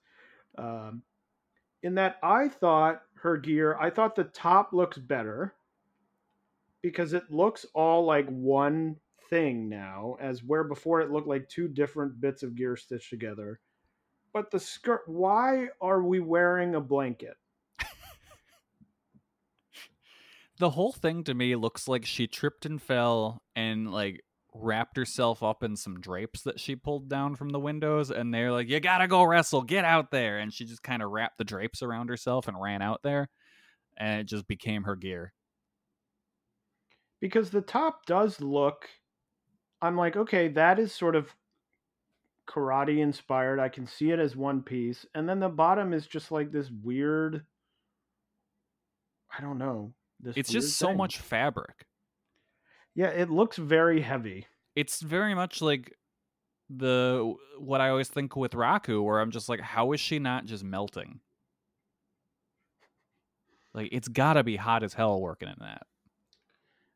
Um, in that I thought her gear, I thought the top looks better because it looks all like one thing now, as where before it looked like two different bits of gear stitched together. But the skirt, why are we wearing a blanket? The whole thing to me looks like she tripped and fell and like wrapped herself up in some drapes that she pulled down from the windows and they're like you gotta go wrestle get out there! And she just kind of wrapped the drapes around herself and ran out there and it just became her gear. Because the top does look i'm like okay that is sort of karate inspired i can see it as one piece and then the bottom is just like this weird i don't know this it's just so much fabric yeah it looks very heavy. It's very much like the what i always think with raku where i'm just like how is she not just melting? Like it's gotta be hot as hell working in that.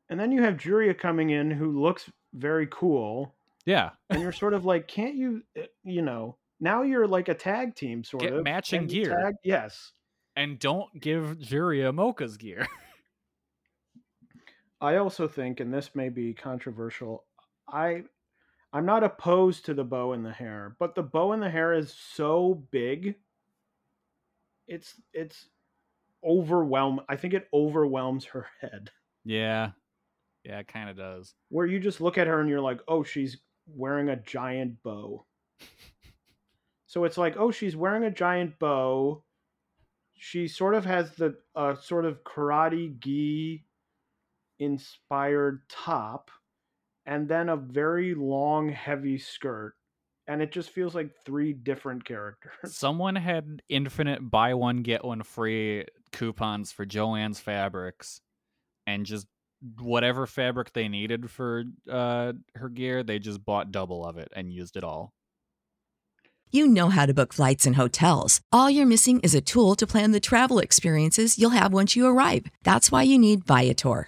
And then you have Juria coming in who looks very cool. Yeah. And you're sort of like can't you uh, you know now you're like a tag team sort Get of matching gear. tag- yes. And don't give Juria Moka's gear I also think, and this may be controversial, I I'm not opposed to the bow in the hair, but the bow in the hair is so big. It's it's overwhelm. I think it overwhelms her head. yeah yeah it kind of does Where you just look at her and you're like, oh, she's wearing a giant bow. so it's like, oh, she's wearing a giant bow. She sort of has the uh, sort of karate gi inspired top and then a very long heavy skirt and it just feels like three different characters someone had infinite buy one get one free coupons for joanne's fabrics and just whatever fabric they needed for uh her gear they just bought double of it and used it all You know how to book flights and hotels. All you're missing is a tool to plan the travel experiences you'll have once you arrive. That's why you need Viator.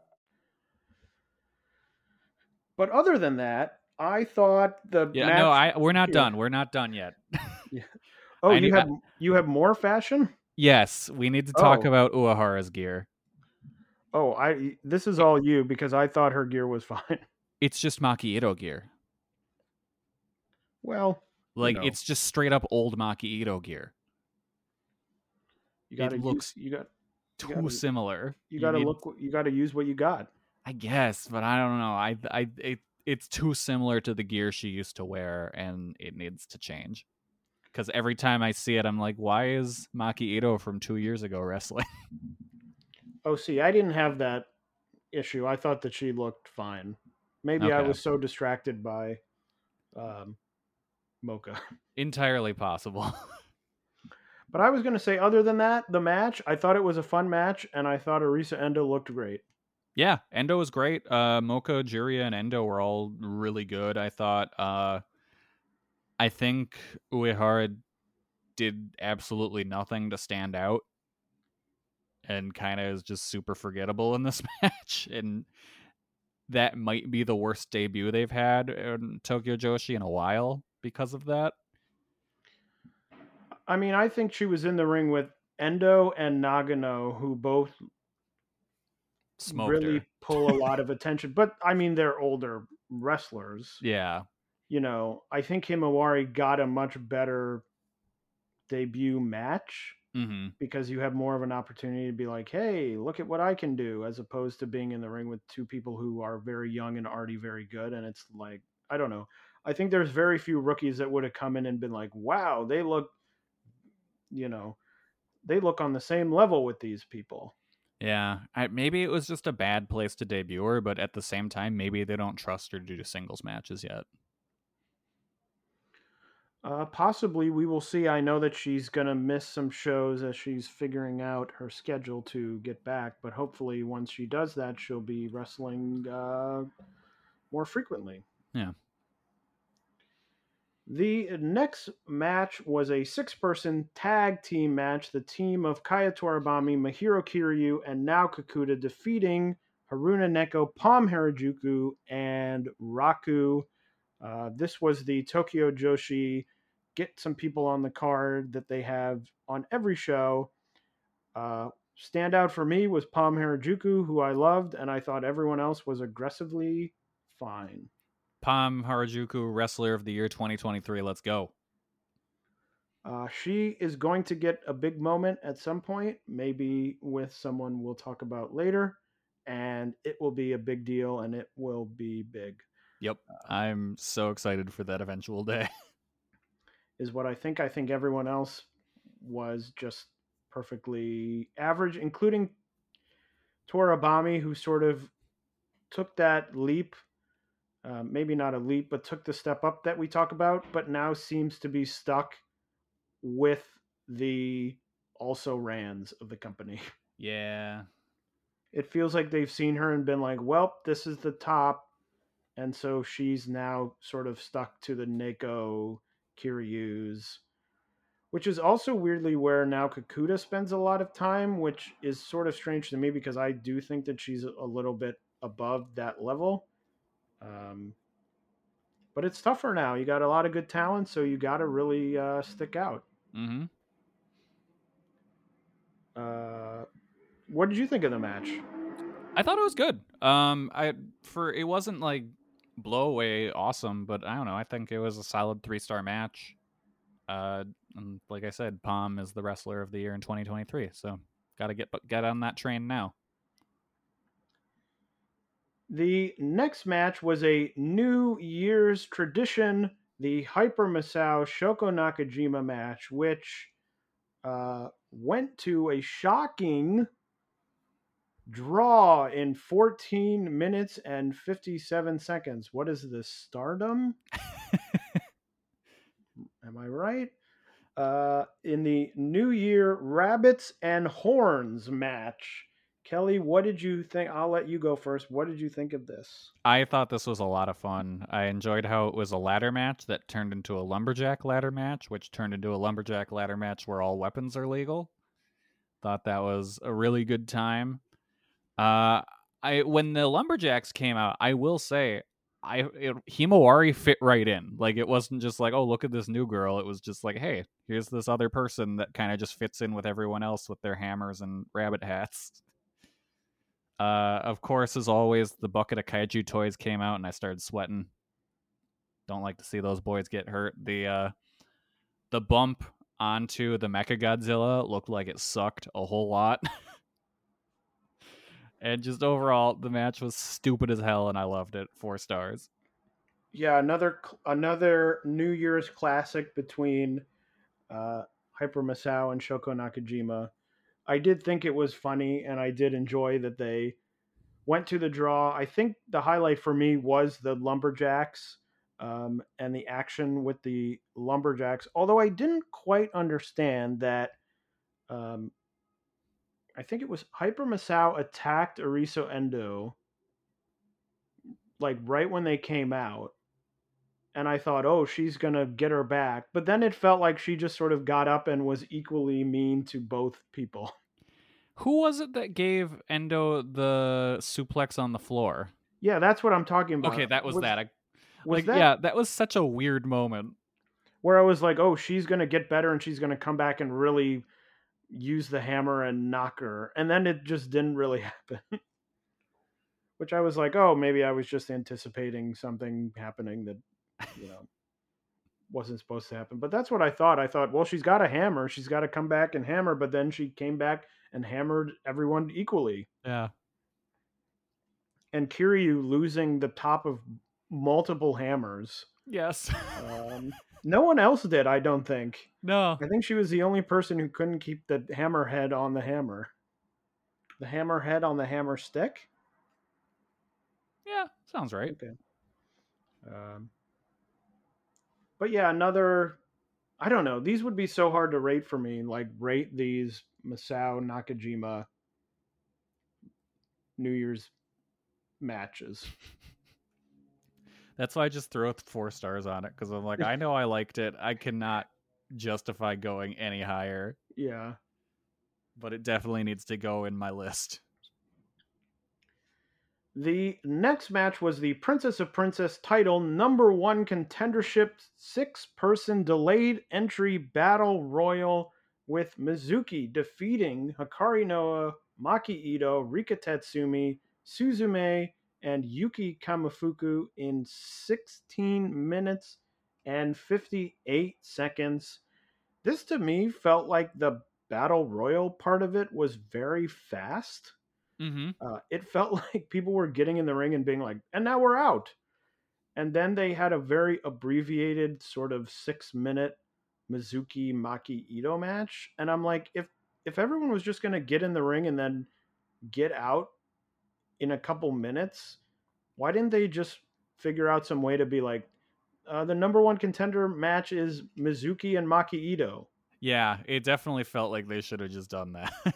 but other than that i thought the yeah match- no i we're not done we're not done yet. Yeah. oh I you have uh you have more fashion? Yes we need to talk Oh. about uehara's gear. Oh i this is all you because i thought her gear was fine. It's just maki ito gear. Well like know. it's just straight up old maki ito gear. You gotta it use- looks you got too gotta- similar. you gotta need- look you gotta use what you got I guess, but I don't know. I I it, it's too similar to the gear she used to wear, and it needs to change. Because every time I see it, I'm like, why is Maki Ito from two years ago wrestling? oh see i didn't have that issue i thought that she looked fine maybe i was so distracted by um Moka Entirely possible. but i was gonna say other than that the match i thought it was a fun match and i thought arisa endo looked great yeah, Endo was great. Uh, Moka, Juria, and Endo were all really good. I thought. Uh, I think Uehara did absolutely nothing to stand out. and kind of is just super forgettable in this match. And that might be the worst debut they've had in Tokyo Joshi in a while because of that. I mean, I think she was in the ring with Endo and Nagano, who both Smoked really her. pull a lot of attention. But I mean, they're older wrestlers. Yeah. You know, I think Himawari got a much better debut match Mm-hmm. because you have more of an opportunity to be like, hey, look at what I can do, as opposed to being in the ring with two people who are very young and already very good. And it's like, I don't know. I think there's very few rookies that would have come in and been like, wow, they look, you know, they look on the same level with these people. Yeah. I, maybe it was just a bad place to debut her, but at the same time, maybe they don't trust her to do singles matches yet. Uh, possibly we will see. I know that she's going to miss some shows as she's figuring out her schedule to get back, but hopefully once she does that, she'll be wrestling uh, more frequently. Yeah. The next match was a six person tag team match. The team of Kaya Toribami, Mahiro Kiryu, and Nao Kakuta defeating Haruna Neko, Pom Harajuku, and Raku. Uh, this was the Tokyo Joshi get some people on the card that they have on every show. Uh, standout for me was Pom Harajuku, who I loved, and I thought everyone else was aggressively fine. Pom Harajuku, Wrestler of the Year 2023. Let's go. Uh, she is going to get a big moment at some point, maybe with someone we'll talk about later, and it will be a big deal and it will be big, Yep. I'm so excited for that eventual day. is what I think. I think everyone else was just perfectly average, including Toribami, who sort of took that leap. Uh, maybe not a leap, but took the step up that we talk about, but now seems to be stuck with the also rans of the company. yeah. It feels like they've seen her and been like, well, this is the top. And so she's now sort of stuck to the Neko Kiryu's, which is also weirdly where now Kakuta spends a lot of time, which is sort of strange to me because I do think that she's a little bit above that level. Um, but it's tougher now. You got a lot of good talent, so you got to really uh, stick out. Mm-hmm. Uh, what did you think of the match? I thought it was good. Um, I for it wasn't like blow away awesome, but I don't know. I think it was a solid three star match. Uh, and like I said, Pom is the wrestler of the year in 2023, so got to get get on that train now. The next match was a New Year's tradition, the Hyper Misao Shoko Nakajima match, which uh, went to a shocking draw in 14 minutes and 57 seconds. What is this, stardom? Am I right? Uh, in the New Year Rabbits and Horns match. Kelly, what did you think? I'll let you go first. What did you think of this? I thought this was a lot of fun. I enjoyed how it was a ladder match that turned into a lumberjack ladder match, which turned into a lumberjack ladder match where all weapons are legal. Thought that was a really good time. Uh, I when the lumberjacks came out, I will say, I it, Himawari fit right in. Like it wasn't just like, oh, look at this new girl. It was just like, hey, here's this other person that kind of just fits in with everyone else with their hammers and rabbit hats. Uh, of course, as always, the bucket of kaiju toys came out, and I started sweating. Don't like to see those boys get hurt. The uh, the bump onto the Mecha Godzilla looked like it sucked a whole lot. and just overall, the match was stupid as hell, and I loved it. Four stars. Yeah, another another New Year's classic between uh, Hyper Misao and Shoko Nakajima. I did think it was funny, and I did enjoy that they went to the draw. I think the highlight for me was the lumberjacks um, and the action with the lumberjacks. Although I didn't quite understand that. Um, I think it was Hyper Misao attacked Arisa Endo like right when they came out. And I thought, oh, she's going to get her back. But then it felt like she just sort of got up and was equally mean to both people. Who was it that gave Endo the suplex on the floor? Yeah, that's what I'm talking about. Okay, that was, that. I, was like, that yeah, that was such a weird moment. where I was like, oh, she's gonna get better and she's gonna come back and really use the hammer and knock her, and then it just didn't really happen. Which I was like, oh, maybe I was just anticipating something happening that, you know, wasn't supposed to happen. But that's what I thought. I thought, well, she's got a hammer, she's got to come back and hammer, but then she came back and hammered everyone equally. Yeah. And Kiryu losing the top of multiple hammers. Yes. Um, no one else did, I don't think. no. I think she was the only person who couldn't keep the hammer head on the hammer. The hammer head on the hammer stick. Yeah, sounds right. Okay. Um, but yeah, another. I don't know. These would be so hard to rate for me. Like rate these Masao Nakajima New Year's matches. That's why I just throw four stars on it because I'm like, I know I liked it. I cannot justify going any higher, Yeah. but it definitely needs to go in my list. The next match was the Princess of Princess title number one contendership six person delayed entry battle royal with Mizuki defeating Hikari Noa, Maki Ito, Rika Tatsumi, Suzume, and Yuki Kamifuku in 16 minutes and 58 seconds. This to me felt like the battle royal part of it was very fast Mm-hmm. uh, it felt like people were getting in the ring and being like, and now we're out. And then they had a very abbreviated sort of six minute Mizuki Maki Ito match. And I'm like, if if everyone was just gonna get in the ring and then get out in a couple minutes, why didn't they just figure out some way to be like, uh, the number one contender match is Mizuki and Maki Ito? Yeah, it definitely felt like they should have just done that.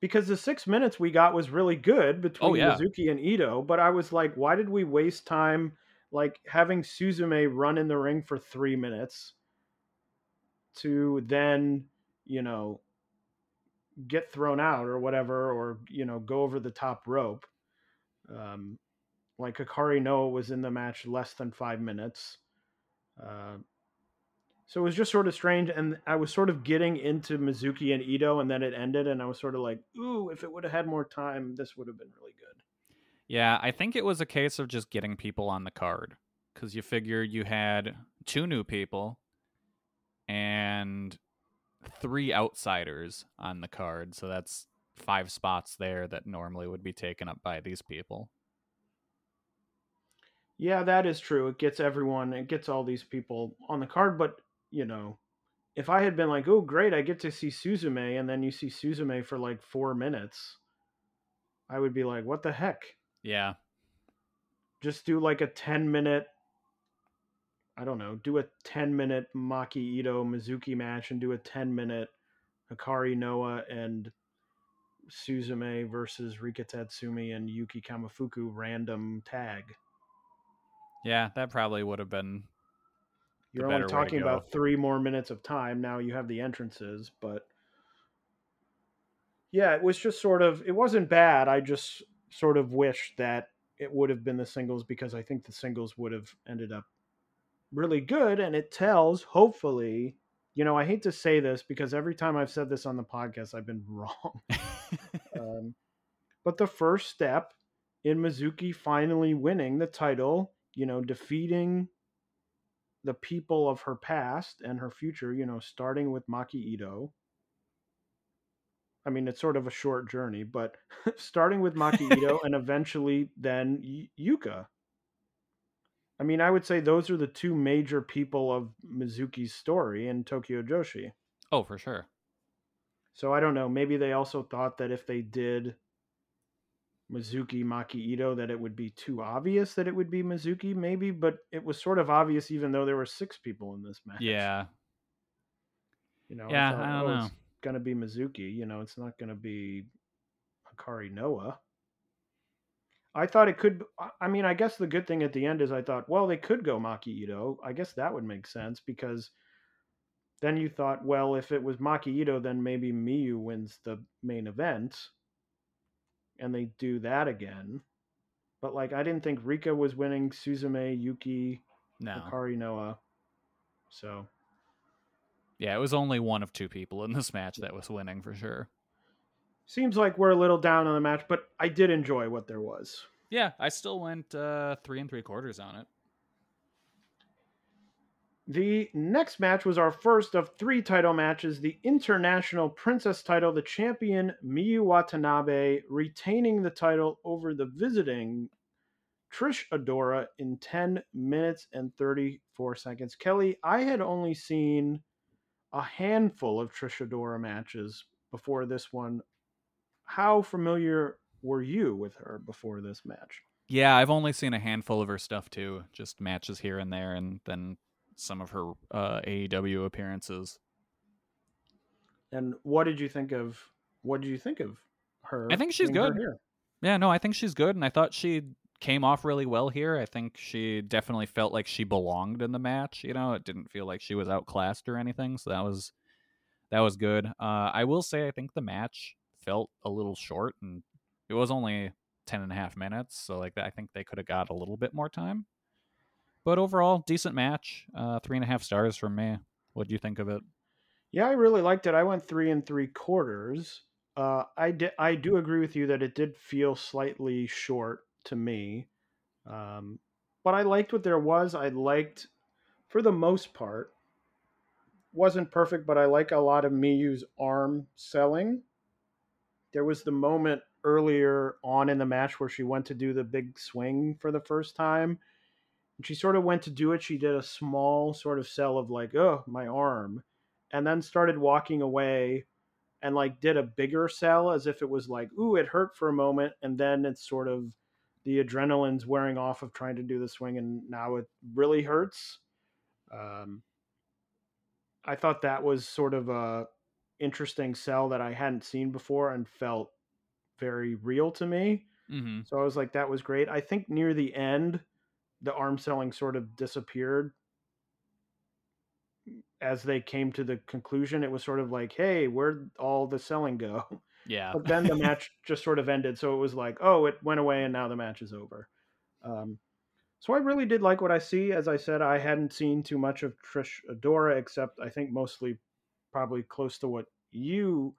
because the six minutes we got was really good between Oh, yeah. Mizuki and Ito, but I was like, why did we waste time like having Suzume run in the ring for three minutes to then, you know, get thrown out or whatever, or you know, go over the top rope. Um, like Hikari Noa was in the match less than five minutes. Uh, so it was just sort of strange, and I was sort of getting into Mizuki and Ito, and then it ended, and I was sort of like, "Ooh, if it would have had more time, this would have been really good." yeah, I think it was a case of just getting people on the card because you figure you had two new people and three outsiders on the card, so that's five spots there that normally would be taken up by these people. Yeah, that is true. It gets everyone, it gets all these people on the card, but you know, if I had been like, "Oh, great, I get to see Suzume," and then you see Suzume for like four minutes, I would be like, "What the heck?" Yeah, Just do like a ten minute. I don't know. Do a ten minute Maki Ito Mizuki match and do a ten minute Hikari Noa and Suzume versus Rika Tatsumi and Yuki Kamifuku random tag. yeah, that probably would have been. You're only better way to talking about three more minutes of time. Now you have the entrances, but yeah, it was just sort of. It wasn't bad. I just sort of wish that it would have been the singles because I think the singles would have ended up really good, and it tells. Hopefully, you know, I hate to say this because every time I've said this on the podcast, I've been wrong. um, but the first step in Mizuki finally winning the title, you know, defeating the people of her past and her future, you know, starting with Maki Ito. I mean, it's sort of a short journey, but starting with Maki Ito and eventually then Y- Yuka. I mean, I would say those are the two major people of Mizuki's story in Tokyo Joshi. oh, for sure. So I don't know. Maybe they also thought that if they did Mizuki Maki Ito, that it would be too obvious that it would be Mizuki. Maybe, but it was sort of obvious even though there were six people in this match. Yeah, you know. Yeah, thought, I don't oh, know. It's gonna be Mizuki. You know, it's not gonna be Hikari Noa. I thought it could. I- I mean, I guess the good thing at the end is I thought, well, they could go Maki Ito. I guess that would make sense because then you thought, well, if it was Maki Ito, then maybe Miyu wins the main event, and they do that again. But like, I didn't think Rika was winning Suzume, Yuki, No. Hikari Noa. So Yeah, it was only one of two people in this match that was winning for sure. seems like we're a little down on the match, but I did enjoy what there was. Yeah, I still went uh, three and three quarters on it. The next match was our first of three title matches. The International Princess title, the champion Miyu Watanabe retaining the title over the visiting Trish Adora in 10 minutes and 34 seconds. Kelly, I had only seen a handful of Trish Adora matches before this one. How familiar were you with her before this match? Yeah, I've only seen a handful of her stuff too, just matches here and there, and then some of her uh, AEW appearances. And what did you think of what did you think of her? I think she's good. Yeah, no, I think she's good, and I thought she came off really well here. I think she definitely felt like she belonged in the match. You know, it didn't feel like she was outclassed or anything, so that was that was good. Uh, I will say, I think the match felt a little short, and it was only 10 and a half minutes, so like I think they could have got a little bit more time. But overall, decent match. Uh, three and a half stars from me. What do you think of it? Yeah, I really liked it. I went three and three quarters. Uh, I did. I do agree with you that it did feel slightly short to me, um, but I liked what there was. I liked, for the most part, wasn't perfect, but I like a lot of Miyu's arm selling. There was the moment earlier on in the match where she went to do the big swing for the first time. She sort of went to do it. She did a small sort of cell of like, oh, my arm and then started walking away and like did a bigger cell as if it was like ooh it hurt for a moment and then it's sort of the adrenaline's wearing off of trying to do the swing and now it really hurts um, i thought that was sort of a interesting cell that i hadn't seen before and felt very real to me Mm-hmm. so i was like that was great i think near the end the arm selling sort of disappeared as they came to the conclusion, it was sort of like, hey, where'd all the selling go? Yeah. But then the match just sort of ended. So it was like, oh, it went away and now the match is over. Um, so I really did like what I see. As I said, I hadn't seen too much of Trish Adora, except I think mostly probably close to what you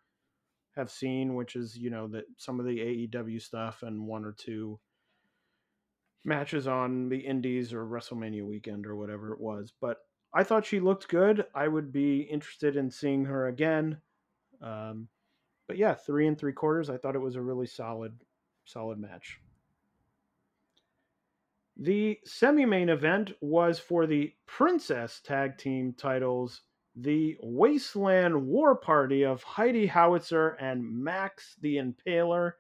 have seen, which is, you know, that some of the AEW stuff and one or two matches on the Indies or WrestleMania weekend or whatever it was. But I thought she looked good. I would be interested in seeing her again. Um, but yeah, three and three quarters. I thought it was a really solid, solid match. The semi main event was for the Princess Tag Team titles. The Wasteland War Party of Heidi Howitzer and Max the Impaler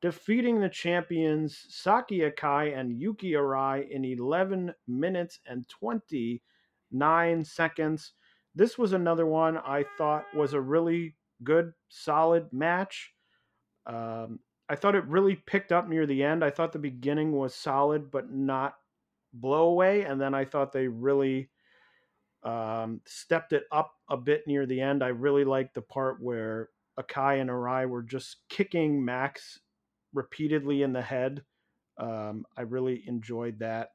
defeating the champions Saki Akai and Yuki Arai in 11 minutes and 29 seconds. This was another one I thought was a really good, solid match. Um, I thought it really picked up near the end. I thought the beginning was solid, but not blow away. And then I thought they really um, stepped it up a bit near the end. I really liked the part where Akai and Arai were just kicking Max repeatedly in the head. Um, I really enjoyed that.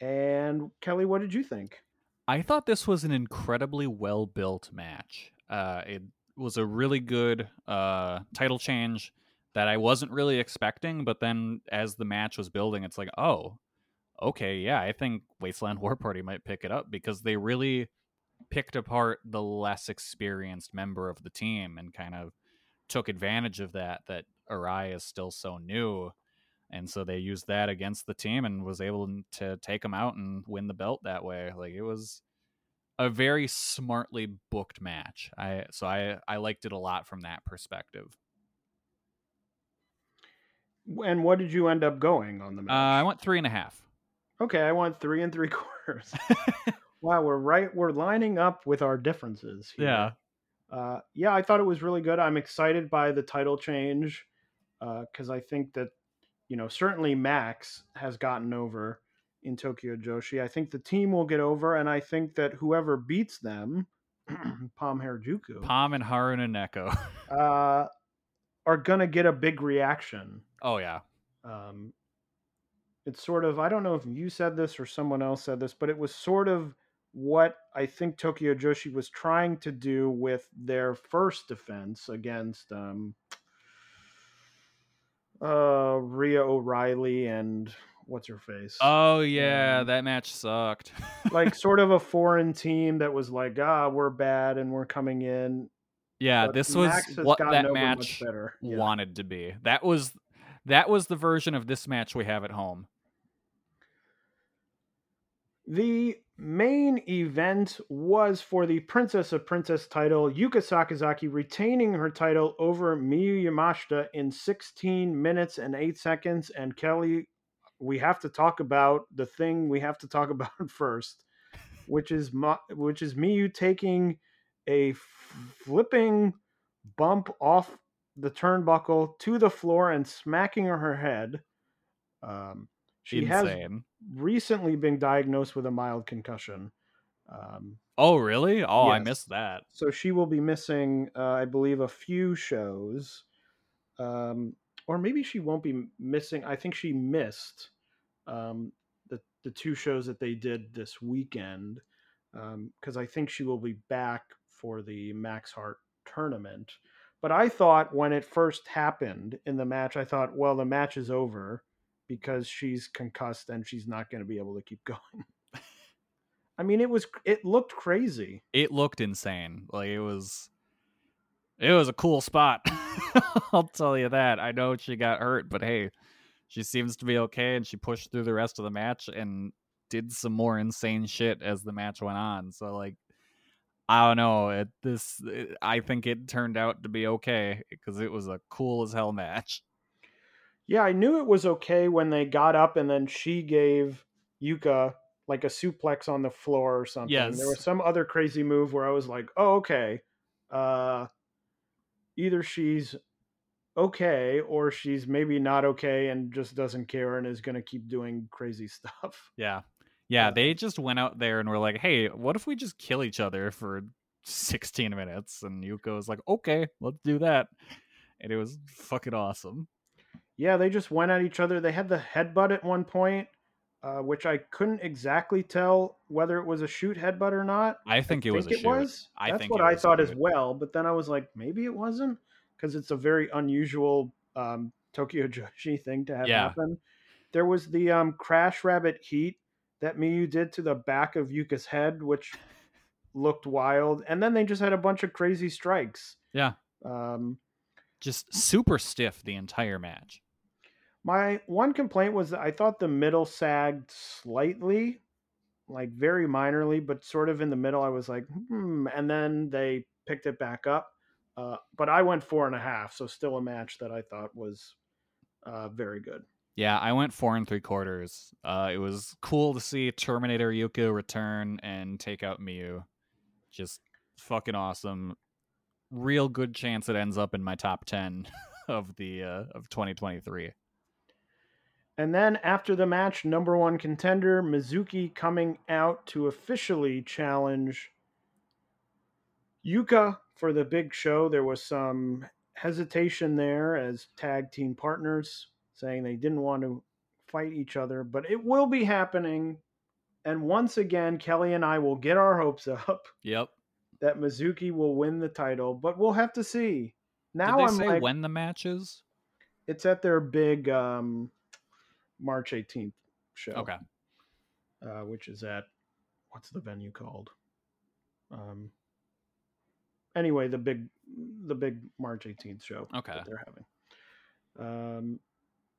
And Kelly, what did you think? I thought this was an incredibly well built match. Uh, it was a really good uh, title change that I wasn't really expecting, but then as the match was building, it's like, oh, okay, yeah, I think Wasteland War Party might pick it up because they really picked apart the less experienced member of the team and kind of took advantage of that, that Arai is still so new. And so they used that against the team and was able to take them out and win the belt that way. Like it was a very smartly booked match. I so I I liked it a lot from that perspective. And what did you end up going on the Uh, match? I went three and a half. Okay, I want three and three quarters. wow, we're right. We're lining up with our differences. Here. Yeah. Uh, yeah, I thought it was really good. I'm excited by the title change because I think that, you know, certainly Max has gotten over in Tokyo Joshi. I think the team will get over, and I think that whoever beats them Pom Harajuku, Pom and Haruna Neko. uh, are gonna get a big reaction. oh yeah. Um, it's sort of I don't know if you said this or someone else said this, but it was sort of what I think Tokyo Joshi was trying to do with their first defense against um, uh, Rhea O'Reilly and what's her face, Oh yeah, Um, that match sucked. like sort of a foreign team that was like, ah, we're bad and we're coming in. yeah, but this was Max has what that match better. Yeah. wanted to be. That was that was the version of this match we have at home. The main event was for the Princess of Princess title, Yuka Sakazaki retaining her title over Miyu Yamashita in 16 minutes and 8 seconds. And Kelly, we have to talk about the thing we have to talk about first, which is which is Miyu taking a flipping bump off the turnbuckle to the floor and smacking her head. Um, she has recently been diagnosed with a mild concussion. Um, Oh really? Oh, I missed that. so she will be missing, uh, I believe, a few shows. Um, or maybe she won't be missing. I think she missed um, the, the two shows that they did this weekend because I think she will be back for the Max Hart tournament. But I thought when it first happened in the match, I thought, well, the match is over because she's concussed and she's not going to be able to keep going. I mean, it was it looked crazy. It looked insane. Like it was it was a cool spot. I'll tell you that. I know she got hurt, but hey, she seems to be okay and she pushed through the rest of the match and did some more insane shit as the match went on. So like I don't know. It, this it, I think it turned out to be okay because it was a cool as hell match. Yeah, I knew it was okay when they got up and then she gave Yuka like a suplex on the floor or something. Yes. There was some other crazy move where I was like, "Oh, okay. Uh either she's okay or she's maybe not okay and just doesn't care and is going to keep doing crazy stuff." Yeah. Yeah, they just went out there and were like, "Hey, what if we just kill each other for 16 minutes?" And Yuko was like, "Okay, let's do that." And it was fucking awesome. Yeah, they just went at each other. They had the headbutt at one point, uh, which I couldn't exactly tell whether it was a shoot headbutt or not. I think it was a it shoot. was. I That's think what I thought as well. But then I was like, maybe it wasn't because it's a very unusual um, Tokyo Joshi thing to have Yeah. happen. There was the um, crash rabbit heat that Miyu did to the back of Yuka's head, which looked wild, and then they just had a bunch of crazy strikes. Yeah. Um, Just super stiff the entire match. My one complaint was that I thought the middle sagged slightly, like very minorly, but sort of in the middle. I was like, hmm. And then they picked it back up. Uh, but I went four and a half, so still a match that I thought was uh, very good. Yeah, I went four and three quarters. Uh, it was cool to see Terminator Yuko return and take out Miyu. Just fucking awesome. Real good chance it ends up in my top ten of the uh, of 2023. And then after the match, number one contender Mizuki coming out to officially challenge Yuka for the big show. There was some hesitation there as tag team partners saying they didn't want to fight each other, but it will be happening. And once again, Kelly and I will get our hopes up Yep. that Mizuki will win the title, but we'll have to see. Now Did they I'm say like, when the match is? it's at their big um, March 18th show Okay. uh, which is at what's the venue called? Um, anyway, the big the big March 18th show Okay. that they're having. Um,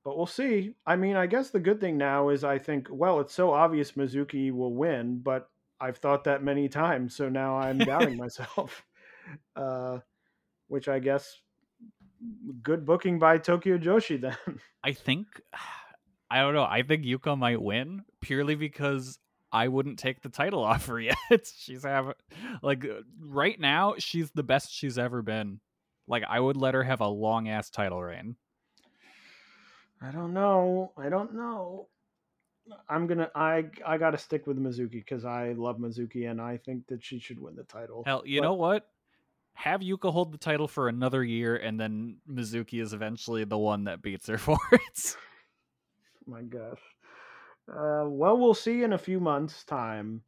but we'll see. I mean, I guess the good thing now is I think well, it's so obvious Mizuki will win, but I've thought that many times, so now I'm doubting myself. Uh, which I guess good booking by Tokyo Joshi then. I think I don't know. I think Yuka might win purely because I wouldn't take the title off her yet. she's have like right now she's the best she's ever been. Like I would let her have a long ass title reign. I don't know. I don't know. I'm gonna I I gotta stick with Mizuki because I love Mizuki and I think that she should win the title. Hell, you But- know what? Have Yuka hold the title for another year, and then Mizuki is eventually the one that beats her for it. My gosh. Uh, well, we'll see in a few months' time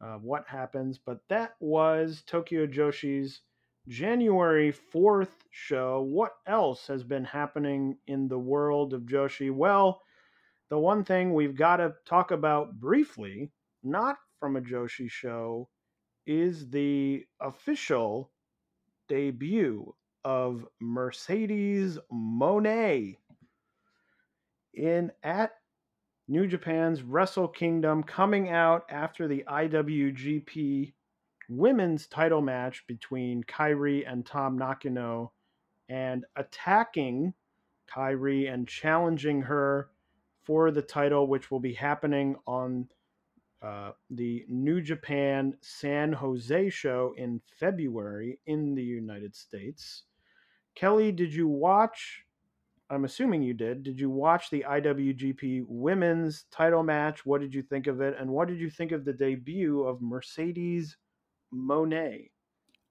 uh, what happens. But that was Tokyo Joshi's January 4th show. What else has been happening in the world of Joshi? Well, the one thing we've got to talk about briefly, not from a Joshi show, is the official debut of Mercedes Moné in at New Japan's Wrestle Kingdom coming out after the IWGP women's title match between Kairi and Tam Nakano and attacking Kairi and challenging her for the title, which will be happening on uh, the New Japan San Jose show in February in the United States. Kelly, did you watch? I'm assuming you did. Did you watch the IWGP Women's title match? What did you think of it? And what did you think of the debut of Mercedes Moné?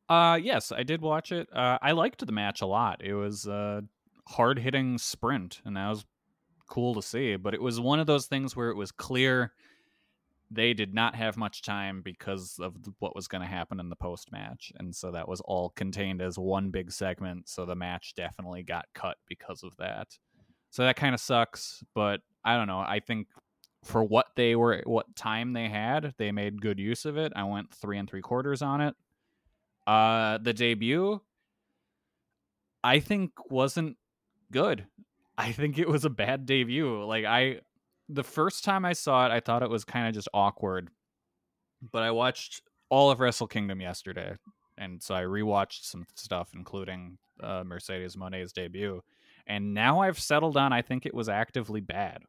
Uh, yes, I did watch it. Uh, I liked the match a lot. It was a hard hitting sprint, and that was cool to see. But it was one of those things where it was clear they did not have much time because of what was going to happen in the post match. And so that was all contained as one big segment. So the match definitely got cut because of that. So that kind of sucks. But I don't know. I think for what they were, what time they had, they made good use of it. I went three and three quarters on it. Uh, the debut, I think, wasn't good. I think it was a bad debut. Like I, the first time I saw it, I thought it was kind of just awkward. But I watched all of Wrestle Kingdom yesterday, and so I rewatched some stuff, including uh, Mercedes Moné's debut. And now I've settled on. I think it was actively bad.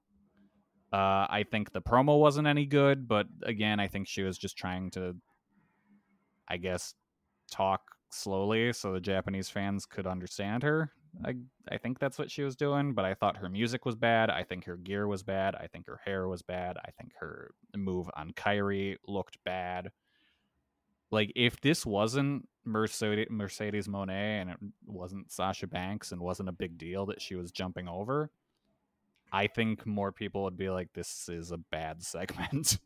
Uh, I think the promo wasn't any good, but again, I think she was just trying to, I guess, talk slowly so the Japanese fans could understand her. I I think that's what she was doing, but I thought her music was bad. I think her gear was bad. I think her hair was bad. I think her move on Kairi looked bad. Like if this wasn't Mercedes Mercedes Moné and it wasn't Sasha Banks and wasn't a big deal that she was jumping over, I think more people would be like, "This is a bad segment."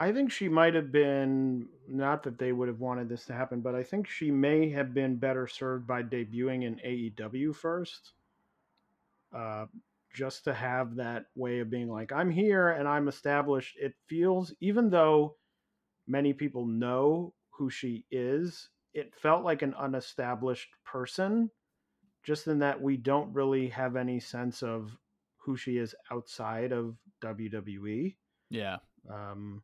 I think she might have been not that they would have wanted this to happen, but I think she may have been better served by debuting in AEW first. Uh, just to have that way of being like, I'm here and I'm established. It feels, even though many people know who she is, it felt like an unestablished person, just in that we don't really have any sense of who she is outside of WWE. yeah. Um,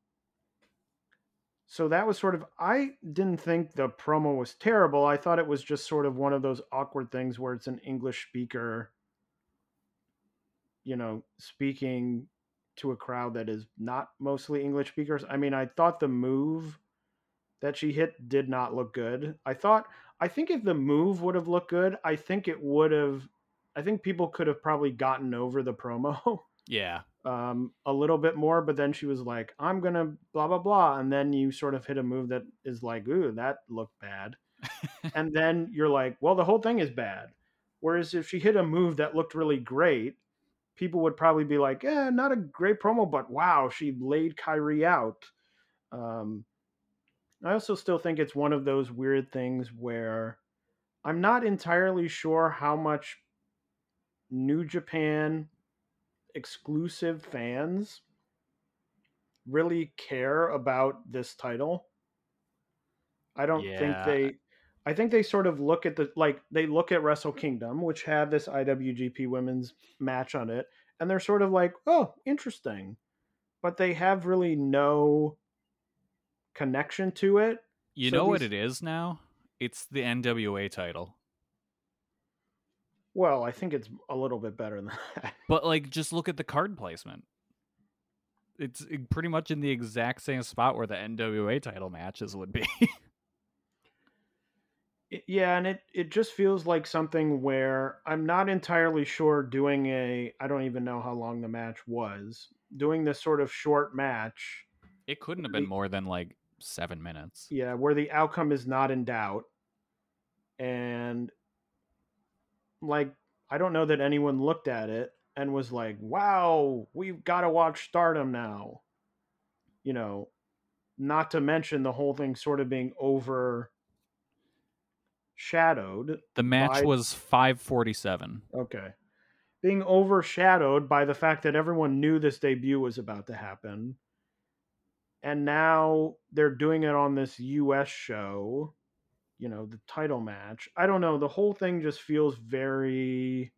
so that was sort of I didn't think the promo was terrible. I thought it was just sort of one of those awkward things where it's an English speaker, you know, speaking to a crowd that is not mostly English speakers. I mean, I thought the move that she hit did not look good. I thought I think if the move would have looked good, I think it would have I think people could have probably gotten over the promo. Yeah. Um, a little bit more, but then she was like, I'm gonna blah blah blah, and then you sort of hit a move that is like, ooh, that looked bad, and then you're like, well, the whole thing is bad. Whereas if she hit a move that looked really great, people would probably be like, yeah, not a great promo, but wow, she laid Kairi out. Um, I also still think it's one of those weird things where I'm not entirely sure how much New Japan exclusive fans really care about this title. I don't think they I think they sort of look at the like they look at Wrestle Kingdom, which had this IWGP women's match on it, and they're sort of like, "Oh, interesting." But they have really no connection to it. You So know what it is now? It's the NWA title. Well, I think it's a little bit better than that. But like, just look at the card placement. It's eh, pretty much in the exact same spot where the NWA title matches would be. Yeah, and it it just feels like something where I'm not entirely sure doing a I don't even know how long the match was. Doing this sort of short match, It couldn't have been The- more than like seven minutes. yeah, where the outcome is not in doubt. And like I don't know that anyone looked at it and was like, "Wow, we've got to watch Stardom now." You know, not to mention the whole thing sort of being over shadowed The match by- was 547. Okay. Being overshadowed by the fact that everyone knew this debut was about to happen. And now they're doing it on this US show, you know, the title match. I don't know. The whole thing just feels very.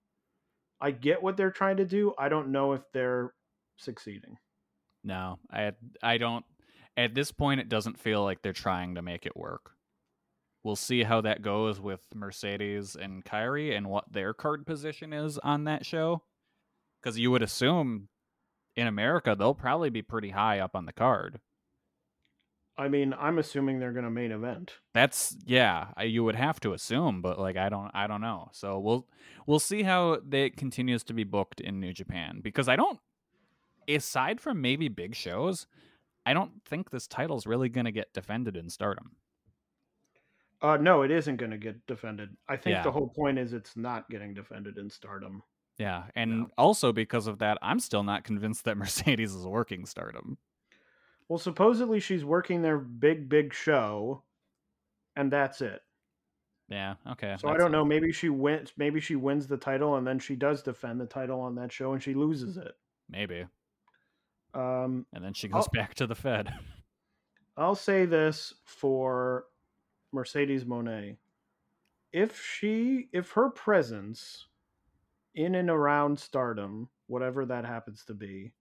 I get what they're trying to do. I don't know if they're succeeding. No, I I don't. At this point, it doesn't feel like they're trying to make it work. We'll see how that goes with Mercedes and Kairi and what their card position is on that show. Because you would assume in America they'll probably be pretty high up on the card. I mean, I'm assuming they're going to main event. That's yeah, I- you would have to assume, but like I don't I don't know. So we'll we'll see how it continues to be booked in New Japan because I don't aside from maybe big shows, I don't think this title's really going to get defended in Stardom. Uh, no, it isn't going to get defended. I think Yeah. the whole point is it's not getting defended in Stardom. Yeah, and No. also because of that, I'm still not convinced that Mercedes is working Stardom. Well, supposedly she's working their big, big show, and that's it. Yeah, okay. So I don't know. Maybe she wins. Maybe she wins the title, and then she does defend the title on that show, and she loses it. Maybe, Um, and then she goes I'll- back to the Fed. I'll say this for Mercedes Moné: if she, if her presence in and around Stardom, whatever that happens to be,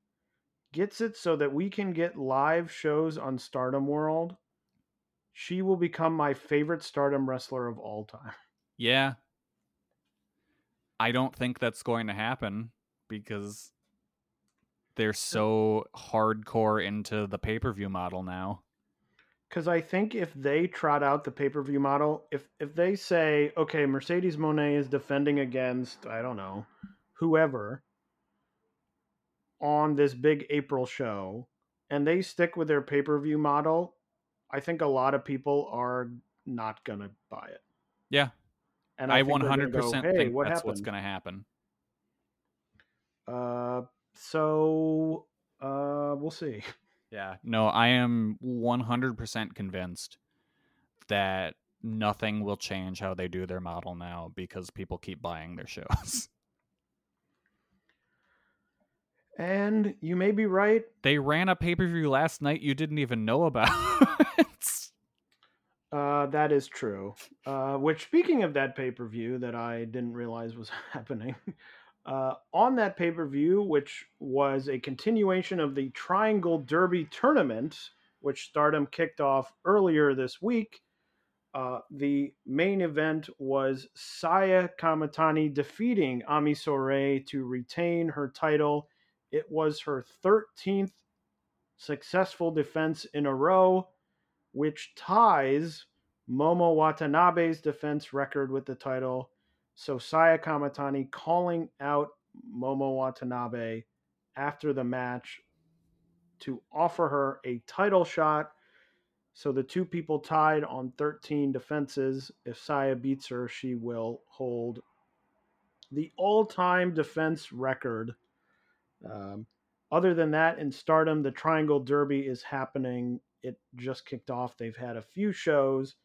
gets it so that we can get live shows on Stardom World, she will become my favorite Stardom wrestler of all time. yeah, I don't think that's going to happen because they're so hardcore into the pay per view model now. because I think if they trot out the pay per view model, if if they say, okay, Mercedes Moné is defending against I don't know whoever on this big April show, and they stick with their pay per view model, I think a lot of people are not gonna buy it. Yeah, And I gonna 100% go, hey, think what that's happened? what's going to happen. Uh, so uh, we'll see. Yeah, no, I am 100% convinced that nothing will change how they do their model now because people keep buying their shows. And you may be right. they ran a pay per view last night you didn't even know about. Uh, that is true. Uh, which, speaking of that pay per view that I didn't realize was happening, uh, on that pay per view, which was a continuation of the Triangle Derby tournament, which Stardom kicked off earlier this week, uh, the main event was Saya Kamitani defeating Ami Sourei to retain her title. It was her 13th successful defense in a row which ties Momo Watanabe's defense record with the title. So Saya Kamitani calling out Momo Watanabe after the match to offer her a title shot. So the two people tied on 13 defenses. If Saya beats her, she will hold the all time defense record. Um, other than that, in Stardom, the Triangle Derby is happening. It just kicked off. They've had a few shows.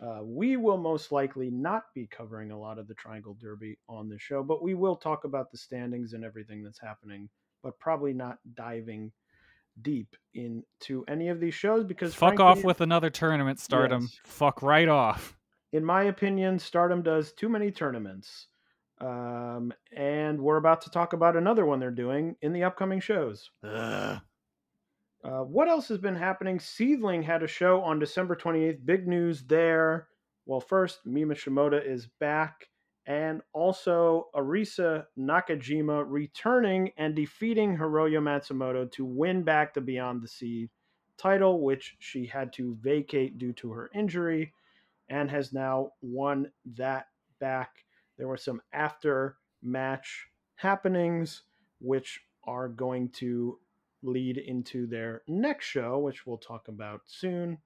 Uh, we will most likely not be covering a lot of the Triangle Derby on the show, but we will talk about the standings and everything that's happening, but probably not diving deep into any of these shows because Fuck off with another tournament, Stardom. Yes. Fuck right off. in my opinion, Stardom does too many tournaments. Um, and we're about to talk about another one they're doing in the upcoming shows. Uh, what else has been happening? SEAdLINNNG had a show on December 28th. Big news there. Well, first, Mima Shimoda is back, and also Arisa Nakajima returning and defeating Hiroyo Matsumoto to win back the Beyond the Sea title, which she had to vacate due to her injury. and has now won that back. There were some after match happenings, which are going to lead into their next show, which we'll talk about soon.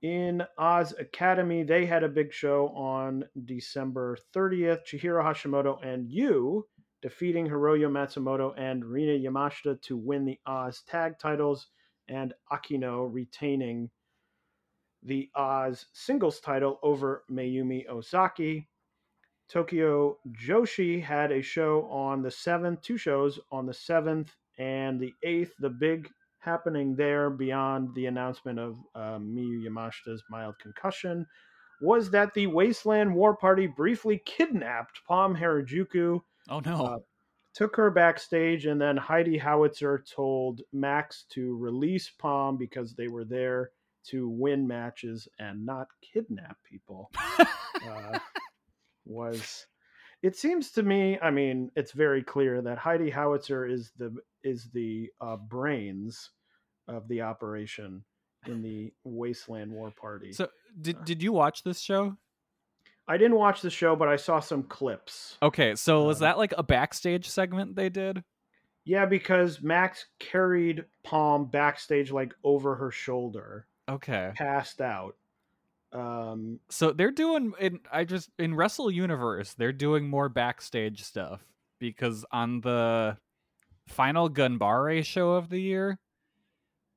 In Oz Academy, they had a big show on December 30th. Chihiro Hashimoto and Yuu defeating Hiroyo Matsumoto and Rina Yamashita to win the Oz tag titles, and Akino retaining the Oz singles title over Mayumi Ozaki. Tokyo Joshi had a show on the 7th, two shows on the 7th and the 8th. The big happening there beyond the announcement of uh, Miyu Yamashita's mild concussion was that the Wasteland War Party briefly kidnapped Pom Harajuku. Oh no. Uh, took her backstage, and then Heidi Howitzer told Max to release Pom because they were there to win matches and not kidnap people. uh, was it seems to me i mean it's very clear that heidi howitzer is the is the uh, brains of the operation in the wasteland war party So did did you watch this show? i didn't watch the show but i saw some clips Okay, so was Um, that like a backstage segment they did? yeah because max carried Pom backstage like over her shoulder Okay. passed out um So they're doing in I just in Wrestle Universe, they're doing more backstage stuff because on the final Ganbare show of the year,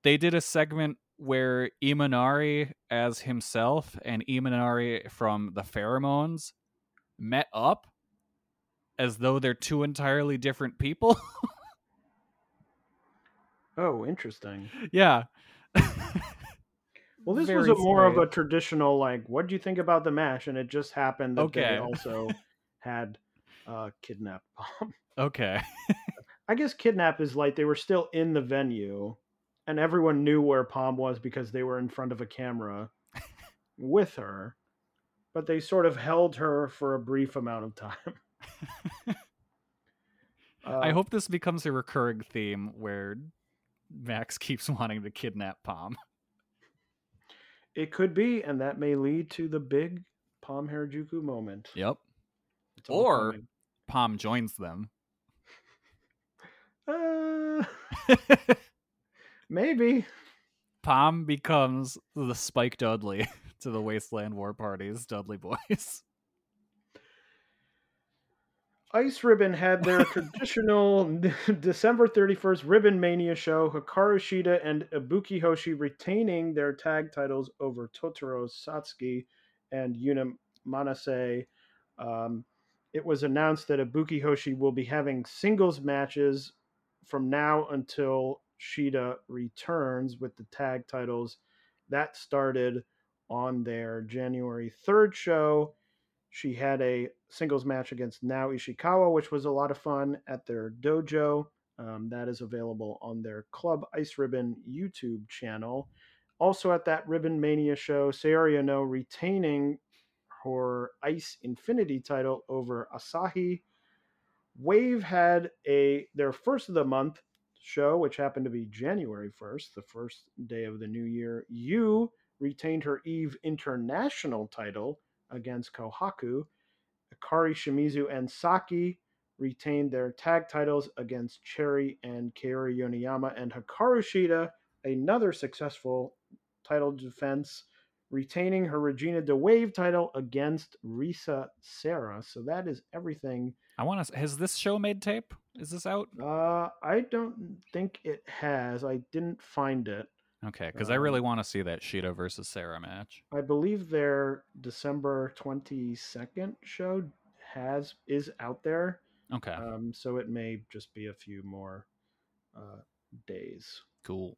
they did a segment where Imanari as himself and Imanari from the Pheromones met up as though they're two entirely different people. oh interesting yeah. Well, this was a more of a traditional like, what do you think about the mash? And it just happened that Okay. they also had uh, kidnap Pom. Okay. I guess kidnap is like they were still in the venue, and everyone knew where Pom was because they were in front of a camera with her, but they sort of held her for a brief amount of time. I Uh, hope this becomes a recurring theme where Max keeps wanting to kidnap Pom. It could be, and that may lead to the big Pom Harajuku moment. Yep. Or coming. Pom joins them. Uh, maybe. Pom becomes the Spike Dudley to the Wasteland War Party's Dudley Boyz. Ice Ribbon had their traditional December 31st Ribbon Mania show. Hikaru Shida and Ibuki Hoshi retaining their tag titles over Totoro Satsuki and Yuna Manase. Um, it was announced that Ibuki Hoshi will be having singles matches from now until Shida returns with the tag titles. That started on their January 3rd show. She had a singles match against Nao Ishikawa, which was a lot of fun at their dojo. Um, that is available on their Club Ice Ribbon YouTube channel. Also at that Ribbon Mania show, Saori Anou retaining her Ice Infinity title over Asahi. Wave had a their first of the month show, which happened to be January 1st, the first day of the new year. You retained her Eve International title against Kohaku. Akari Shimizu and Saki retained their tag titles against Cherry and Kaori Yoneyama and Hikaru Shida, another successful title defense, retaining her Regina de Wave title against Risa Sera. So that is everything. I want to. Has this show made tape? Is this out? Uh, I don't think it has. I didn't find it. Okay, because I really Um, want to see that Shida versus Sera match. I believe their December 22nd show has is out there. Okay, Um, so it may just be a few more uh, days. cool.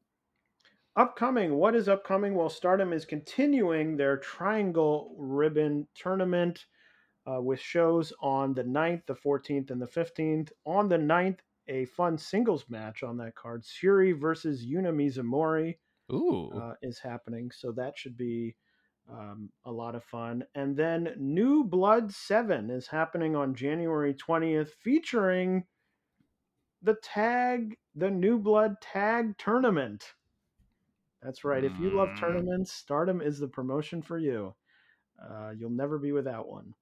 Upcoming, what is upcoming? Well, Stardom is continuing their Triangle Ribbon Tournament uh, with shows on the 9th, the 14th, and the 15th. On the 9th, a fun singles match on that card. Syuri versus Yuna Mizumori Ooh, uh, is happening. So that should be um, a lot of fun. And then New Blood 7 is happening on January 20th, featuring the tag, the New Blood Tag Tournament. That's right. If you love Mm. tournaments, Stardom is the promotion for you. Uh, you'll never be without one.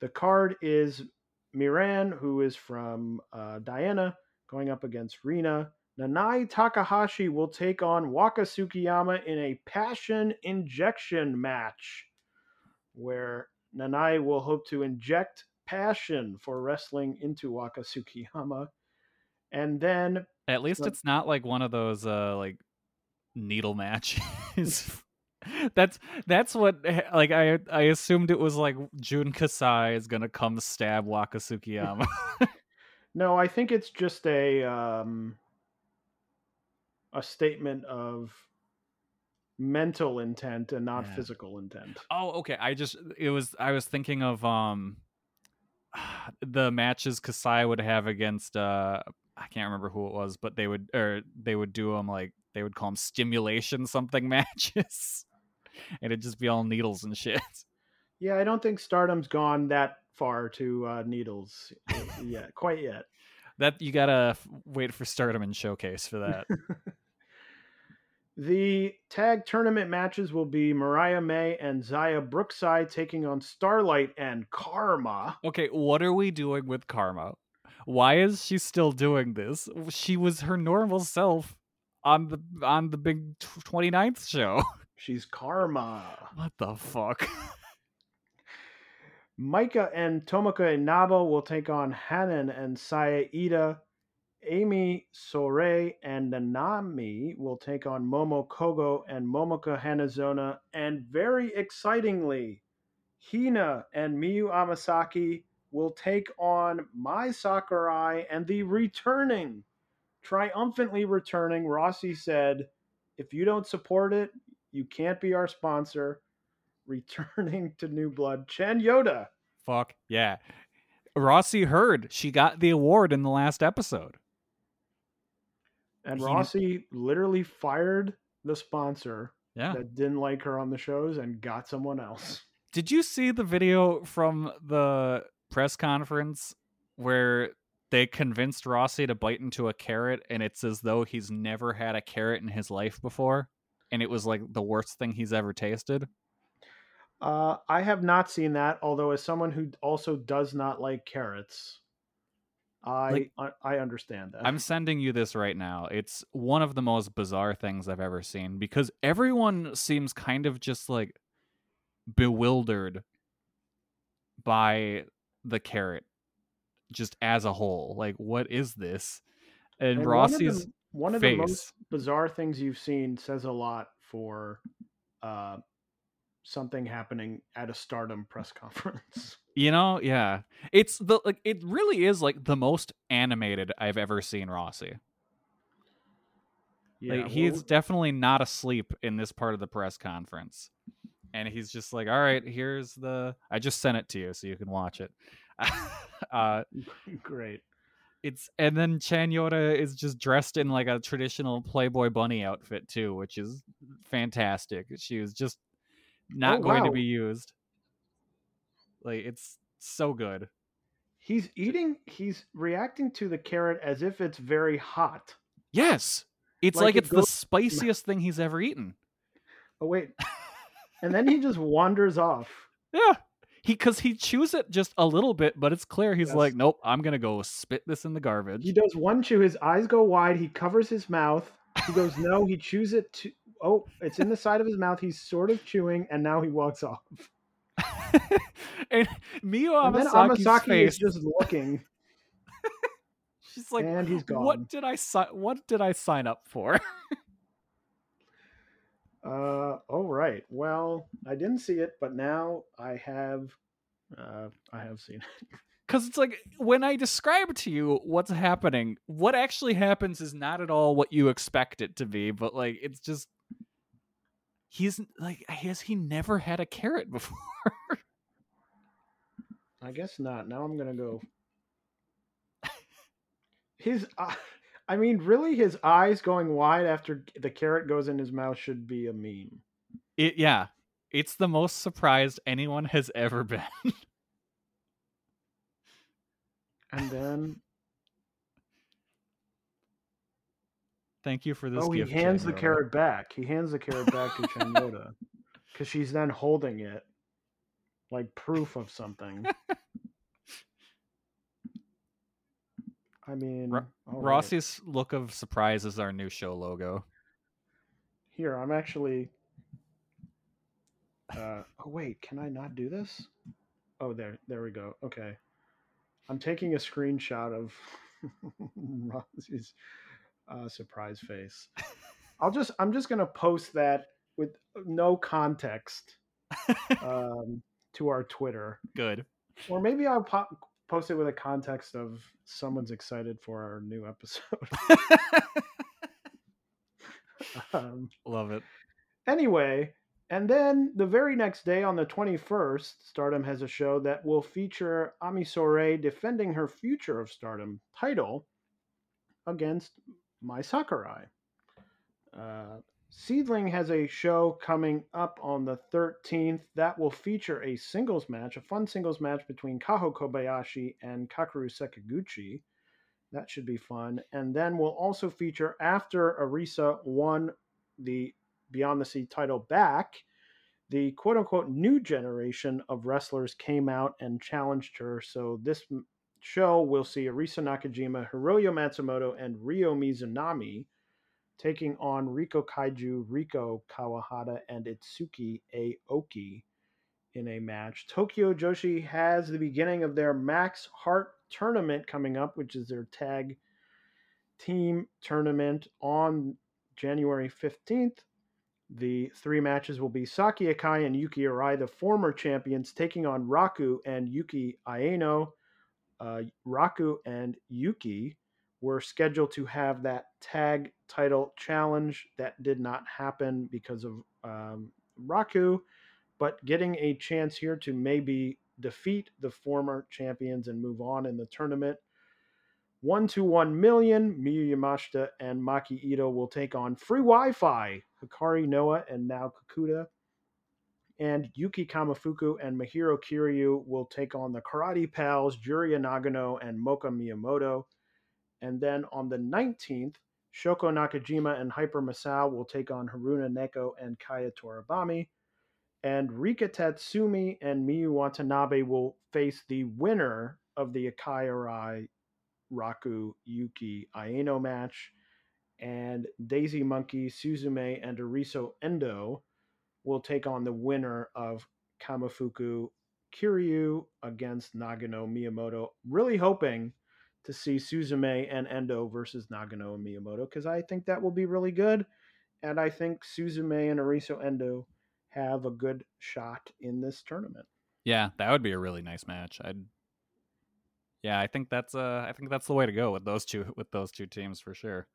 The card is Miran, who is from uh, Diana, going up against Rina. Nanae Takahashi will take on Waka Tsukiyama in a passion injection match, where Nanae will hope to inject passion for wrestling into Waka Tsukiyama. And then At least it's not like one of those uh like needle matches. that's that's what like I I assumed it was like Jun Kasai is gonna come stab Waka Tsukiyama. No, I think it's just a um, a statement of mental intent and not Yeah. physical intent. oh, okay. I just it was I was thinking of um the matches Kasai would have against uh I can't remember who it was, but they would or they would do them like they would call them stimulation something matches, and it'd just be all needles and shit. Yeah, I don't think Stardom's gone that far to uh, needles yet, quite yet. That you gotta f- wait for Stardom and Showcase for that. The tag tournament matches will be Mariah May and Xia Brookside taking on Starlight and Karma. okay, what are we doing with Karma? Why is she still doing this? She was her normal self on the on the big tw- 29th show. She's Karma. what the fuck? Maika and Tomoka Inaba will take on Hanan and Saya Iida. Ami Sourei and Nanami will take on Momo Kohgo and Momoka Hanazono. And very excitingly, Hina and Miyu Amasaki will take on Mai Sakurai and the returning, triumphantly returning. Rossy said, if you don't support it, you can't be our sponsor. Returning to New Blood, Chen Yoda. fuck yeah. Rossy heard she got the award in the last episode. And He- Rossy literally fired the sponsor Yeah. that didn't like her on the shows and got someone else. Did you see the video from the press conference where they convinced Rossy to bite into a carrot and it's as though he's never had a carrot in his life before? And it was like the worst thing he's ever tasted. Uh, I have not seen that, although as someone who also does not like carrots, I Like- I, I understand that. I'm sending you this right now. It's one of the most bizarre things I've ever seen because everyone seems kind of just like bewildered by the carrot just as a whole. Like, what is this? And, And Rossy's one of the, one of the most bizarre things you've seen says a lot for uh, something happening at a Stardom press conference. You know, yeah. It's the like it really is like the most animated I've ever seen Rossy. Yeah, like well, he's definitely not asleep in this part of the press conference. And he's just like, "All right, here's the I just sent it to you so you can watch it." uh great. it's and then Chan Yoda is just dressed in like a traditional Playboy bunny outfit too, which is fantastic. She was just Oh, not Oh, going to be used. Like it's so good. He's eating. He's reacting to the carrot as if it's very hot. Yes. It's Like like, it it's the spiciest thing he's ever eaten. Oh wait, and then he just wanders off. Yeah. He cuz he chews it just a little bit, but it's clear he's Yes. like, "Nope, I'm going to go spit this in the garbage." He does one chew. His eyes go wide. He covers his mouth. He goes no. He chews it. To, oh, it's in the side of his mouth. He's sort of chewing, and now he walks off. and And then Amasaki's Amasaki face is just looking, she's like, and he's gone. "What did I sign? what did I sign up for?" Uh, all right. Well, I didn't see it, but now I have. Uh, I have seen it. Because it's like when I describe to you what's happening, what actually happens is not at all what you expect it to be, but like it's just he's like has he never had a carrot before? I guess not. Now I'm gonna go. His, uh, I mean, really, his eyes going wide after the carrot goes in his mouth should be a meme. It yeah, it's the most surprised anyone has ever been. And then, Thank you for this. oh, he hands the carrot back. He hands the carrot back to Chen Yoda because she's then holding it. like proof of something. I mean, Ro- all right. Rossy's look of surprise is our new show logo. Here, I'm actually. Uh, oh wait, can I not do this? Oh, there, there we go. Okay, I'm taking a screenshot of Rossy's uh, surprise face. I'll just, I'm just gonna post that with no context um, to our Twitter, Good. or maybe I'll pop, post it with a context of someone's excited for our new episode. um, Love it. Anyway, and then the very next day on the 21st, Stardom has a show that will feature Ami Sourei defending her Future of Stardom title against Mai Sakurai. Uh, SEAdLINNNG has a show coming up on the 13th that will feature a singles match, a fun singles match between Kaho Kobayashi and Kakeru Sekiguchi. That should be fun. And then we'll also feature after Arisa won the Beyond the Sea title back, the quote unquote new generation of wrestlers came out and challenged her. So this show we'll see Arisa Nakajima, Hiroyo Matsumoto, and Ryo Mizunami taking on Riko Kaiju, Riko Kawahata, and Itsuki Aoki in a match. Tokyo Joshi has the beginning of their Max Heart tournament coming up, which is their tag team tournament on January 15th. The three matches will be Saki Akai and Yuki Arai, the former champions, taking on Raku and Yuki Aino. Uh, Raku and Yuki were scheduled to have that tag title challenge. That did not happen because of um, Raku, but getting a chance here to maybe defeat the former champions and move on in the tournament. One to one million, Miyu Yamashita and Maki Ito will take on Free Wi-Fi, Hikari Noa and Nao Kakuta. And Yuki Kamifuku and Mahiro Kiryu will take on the Karate Pals, Juria Nagano and Moka Miyamoto. And then on the 19th, Shoko Nakajima and Hyper Misao will take on Haruna Neko and Kaya Toribami. And Rika Tatsumi and Miyu Watanabe will face the winner of the Akai Arai Raku Yuki Aino match. And Daisy Monkey, Suzume, and Arisa Endo will take on the winner of Kamifuku Kiryu against Nagano Miyamoto. Really hoping to see Suzume and Endo versus Nagano and Miyamoto because I think that will be really good. And I think Suzume and Arisa Endo have a good shot in this tournament. Yeah, that would be a really nice match. I'd Yeah, I think that's uh I think that's the way to go with those two with those two teams for sure.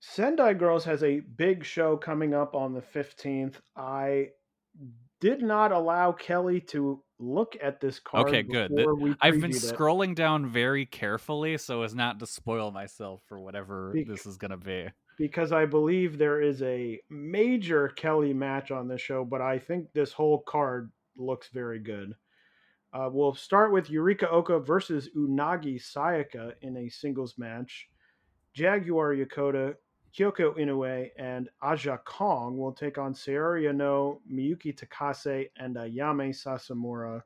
Sendai Girls has a big show coming up on the 15th. I did not allow Kelly to look at this card. Okay, good. we I've been it. scrolling down very carefully so as not to spoil myself for whatever Bec- this is going to be. because I believe there is a major Kelly match on this show, but I think this whole card looks very good. Uh, we'll start with Yurika Oka versus Unagi Sayaka in a singles match. Jaguar Yokota, Kyoko Inoue, and Aja Kong will take on Saori Anou, Miyuki Takase, and uh, Ayame Sasamura.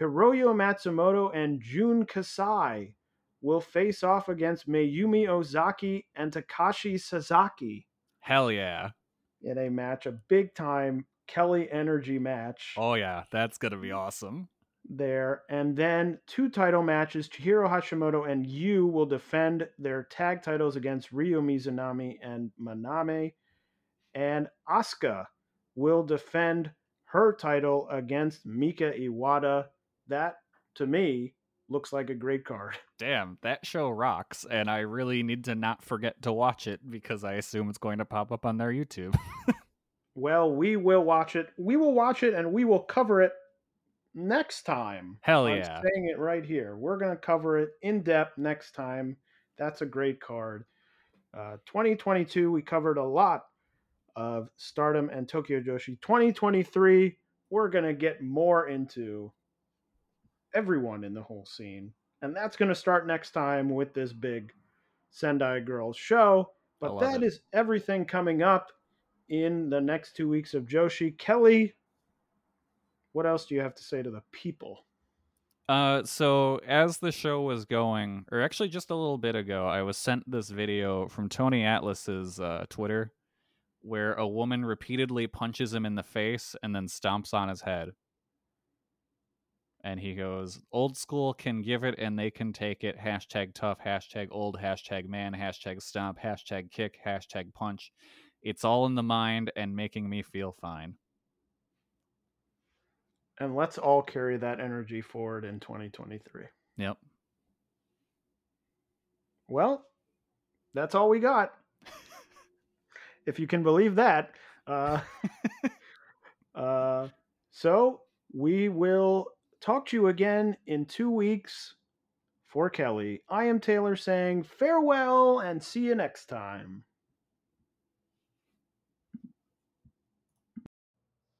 Hiroyo Matsumoto and Jun Kasai will face off against Mayumi Ozaki and Takashi Sasaki Hell yeah. in a match, a big time Kelly energy match Oh yeah, that's going to be awesome. There. And then two title matches Chihiro Hashimoto and Yuu will defend their tag titles against Ryo Mizunami and Maname. And Asuka will defend her title against Mika Iwata. That, to me, looks like a great card. Damn, that show rocks and I really need to not forget to watch it because I assume it's going to pop up on their YouTube. Well, we will watch it. We will watch it and we will cover it next time. Hell I'm yeah. saying it right here. We're going to cover it in depth next time. That's a great card. Uh, 2022, we covered a lot of Stardom and Tokyo Joshi. 2023, we're going to get more into everyone in the whole scene. And that's going to start next time with this big Sendai Girls show. But that it. is everything coming up in the next two weeks of Joshi. Kelly, what else do you have to say to the people? Uh, so as the show was going, or actually just a little bit ago, I was sent this video from Tony Atlas's uh, Twitter, where a woman repeatedly punches him in the face and then stomps on his head. And he goes, "Old school can give it and they can take it." Hashtag tough. Hashtag old. Hashtag man. Hashtag stomp. Hashtag kick. Hashtag punch. It's all in the mind and making me feel fine. And let's all carry that energy forward in 2023. Yep. Well, that's all we got. if you can believe that. Uh, uh, so we will talk to you again in two weeks for Kelly. I am Tyler saying farewell and see you next time.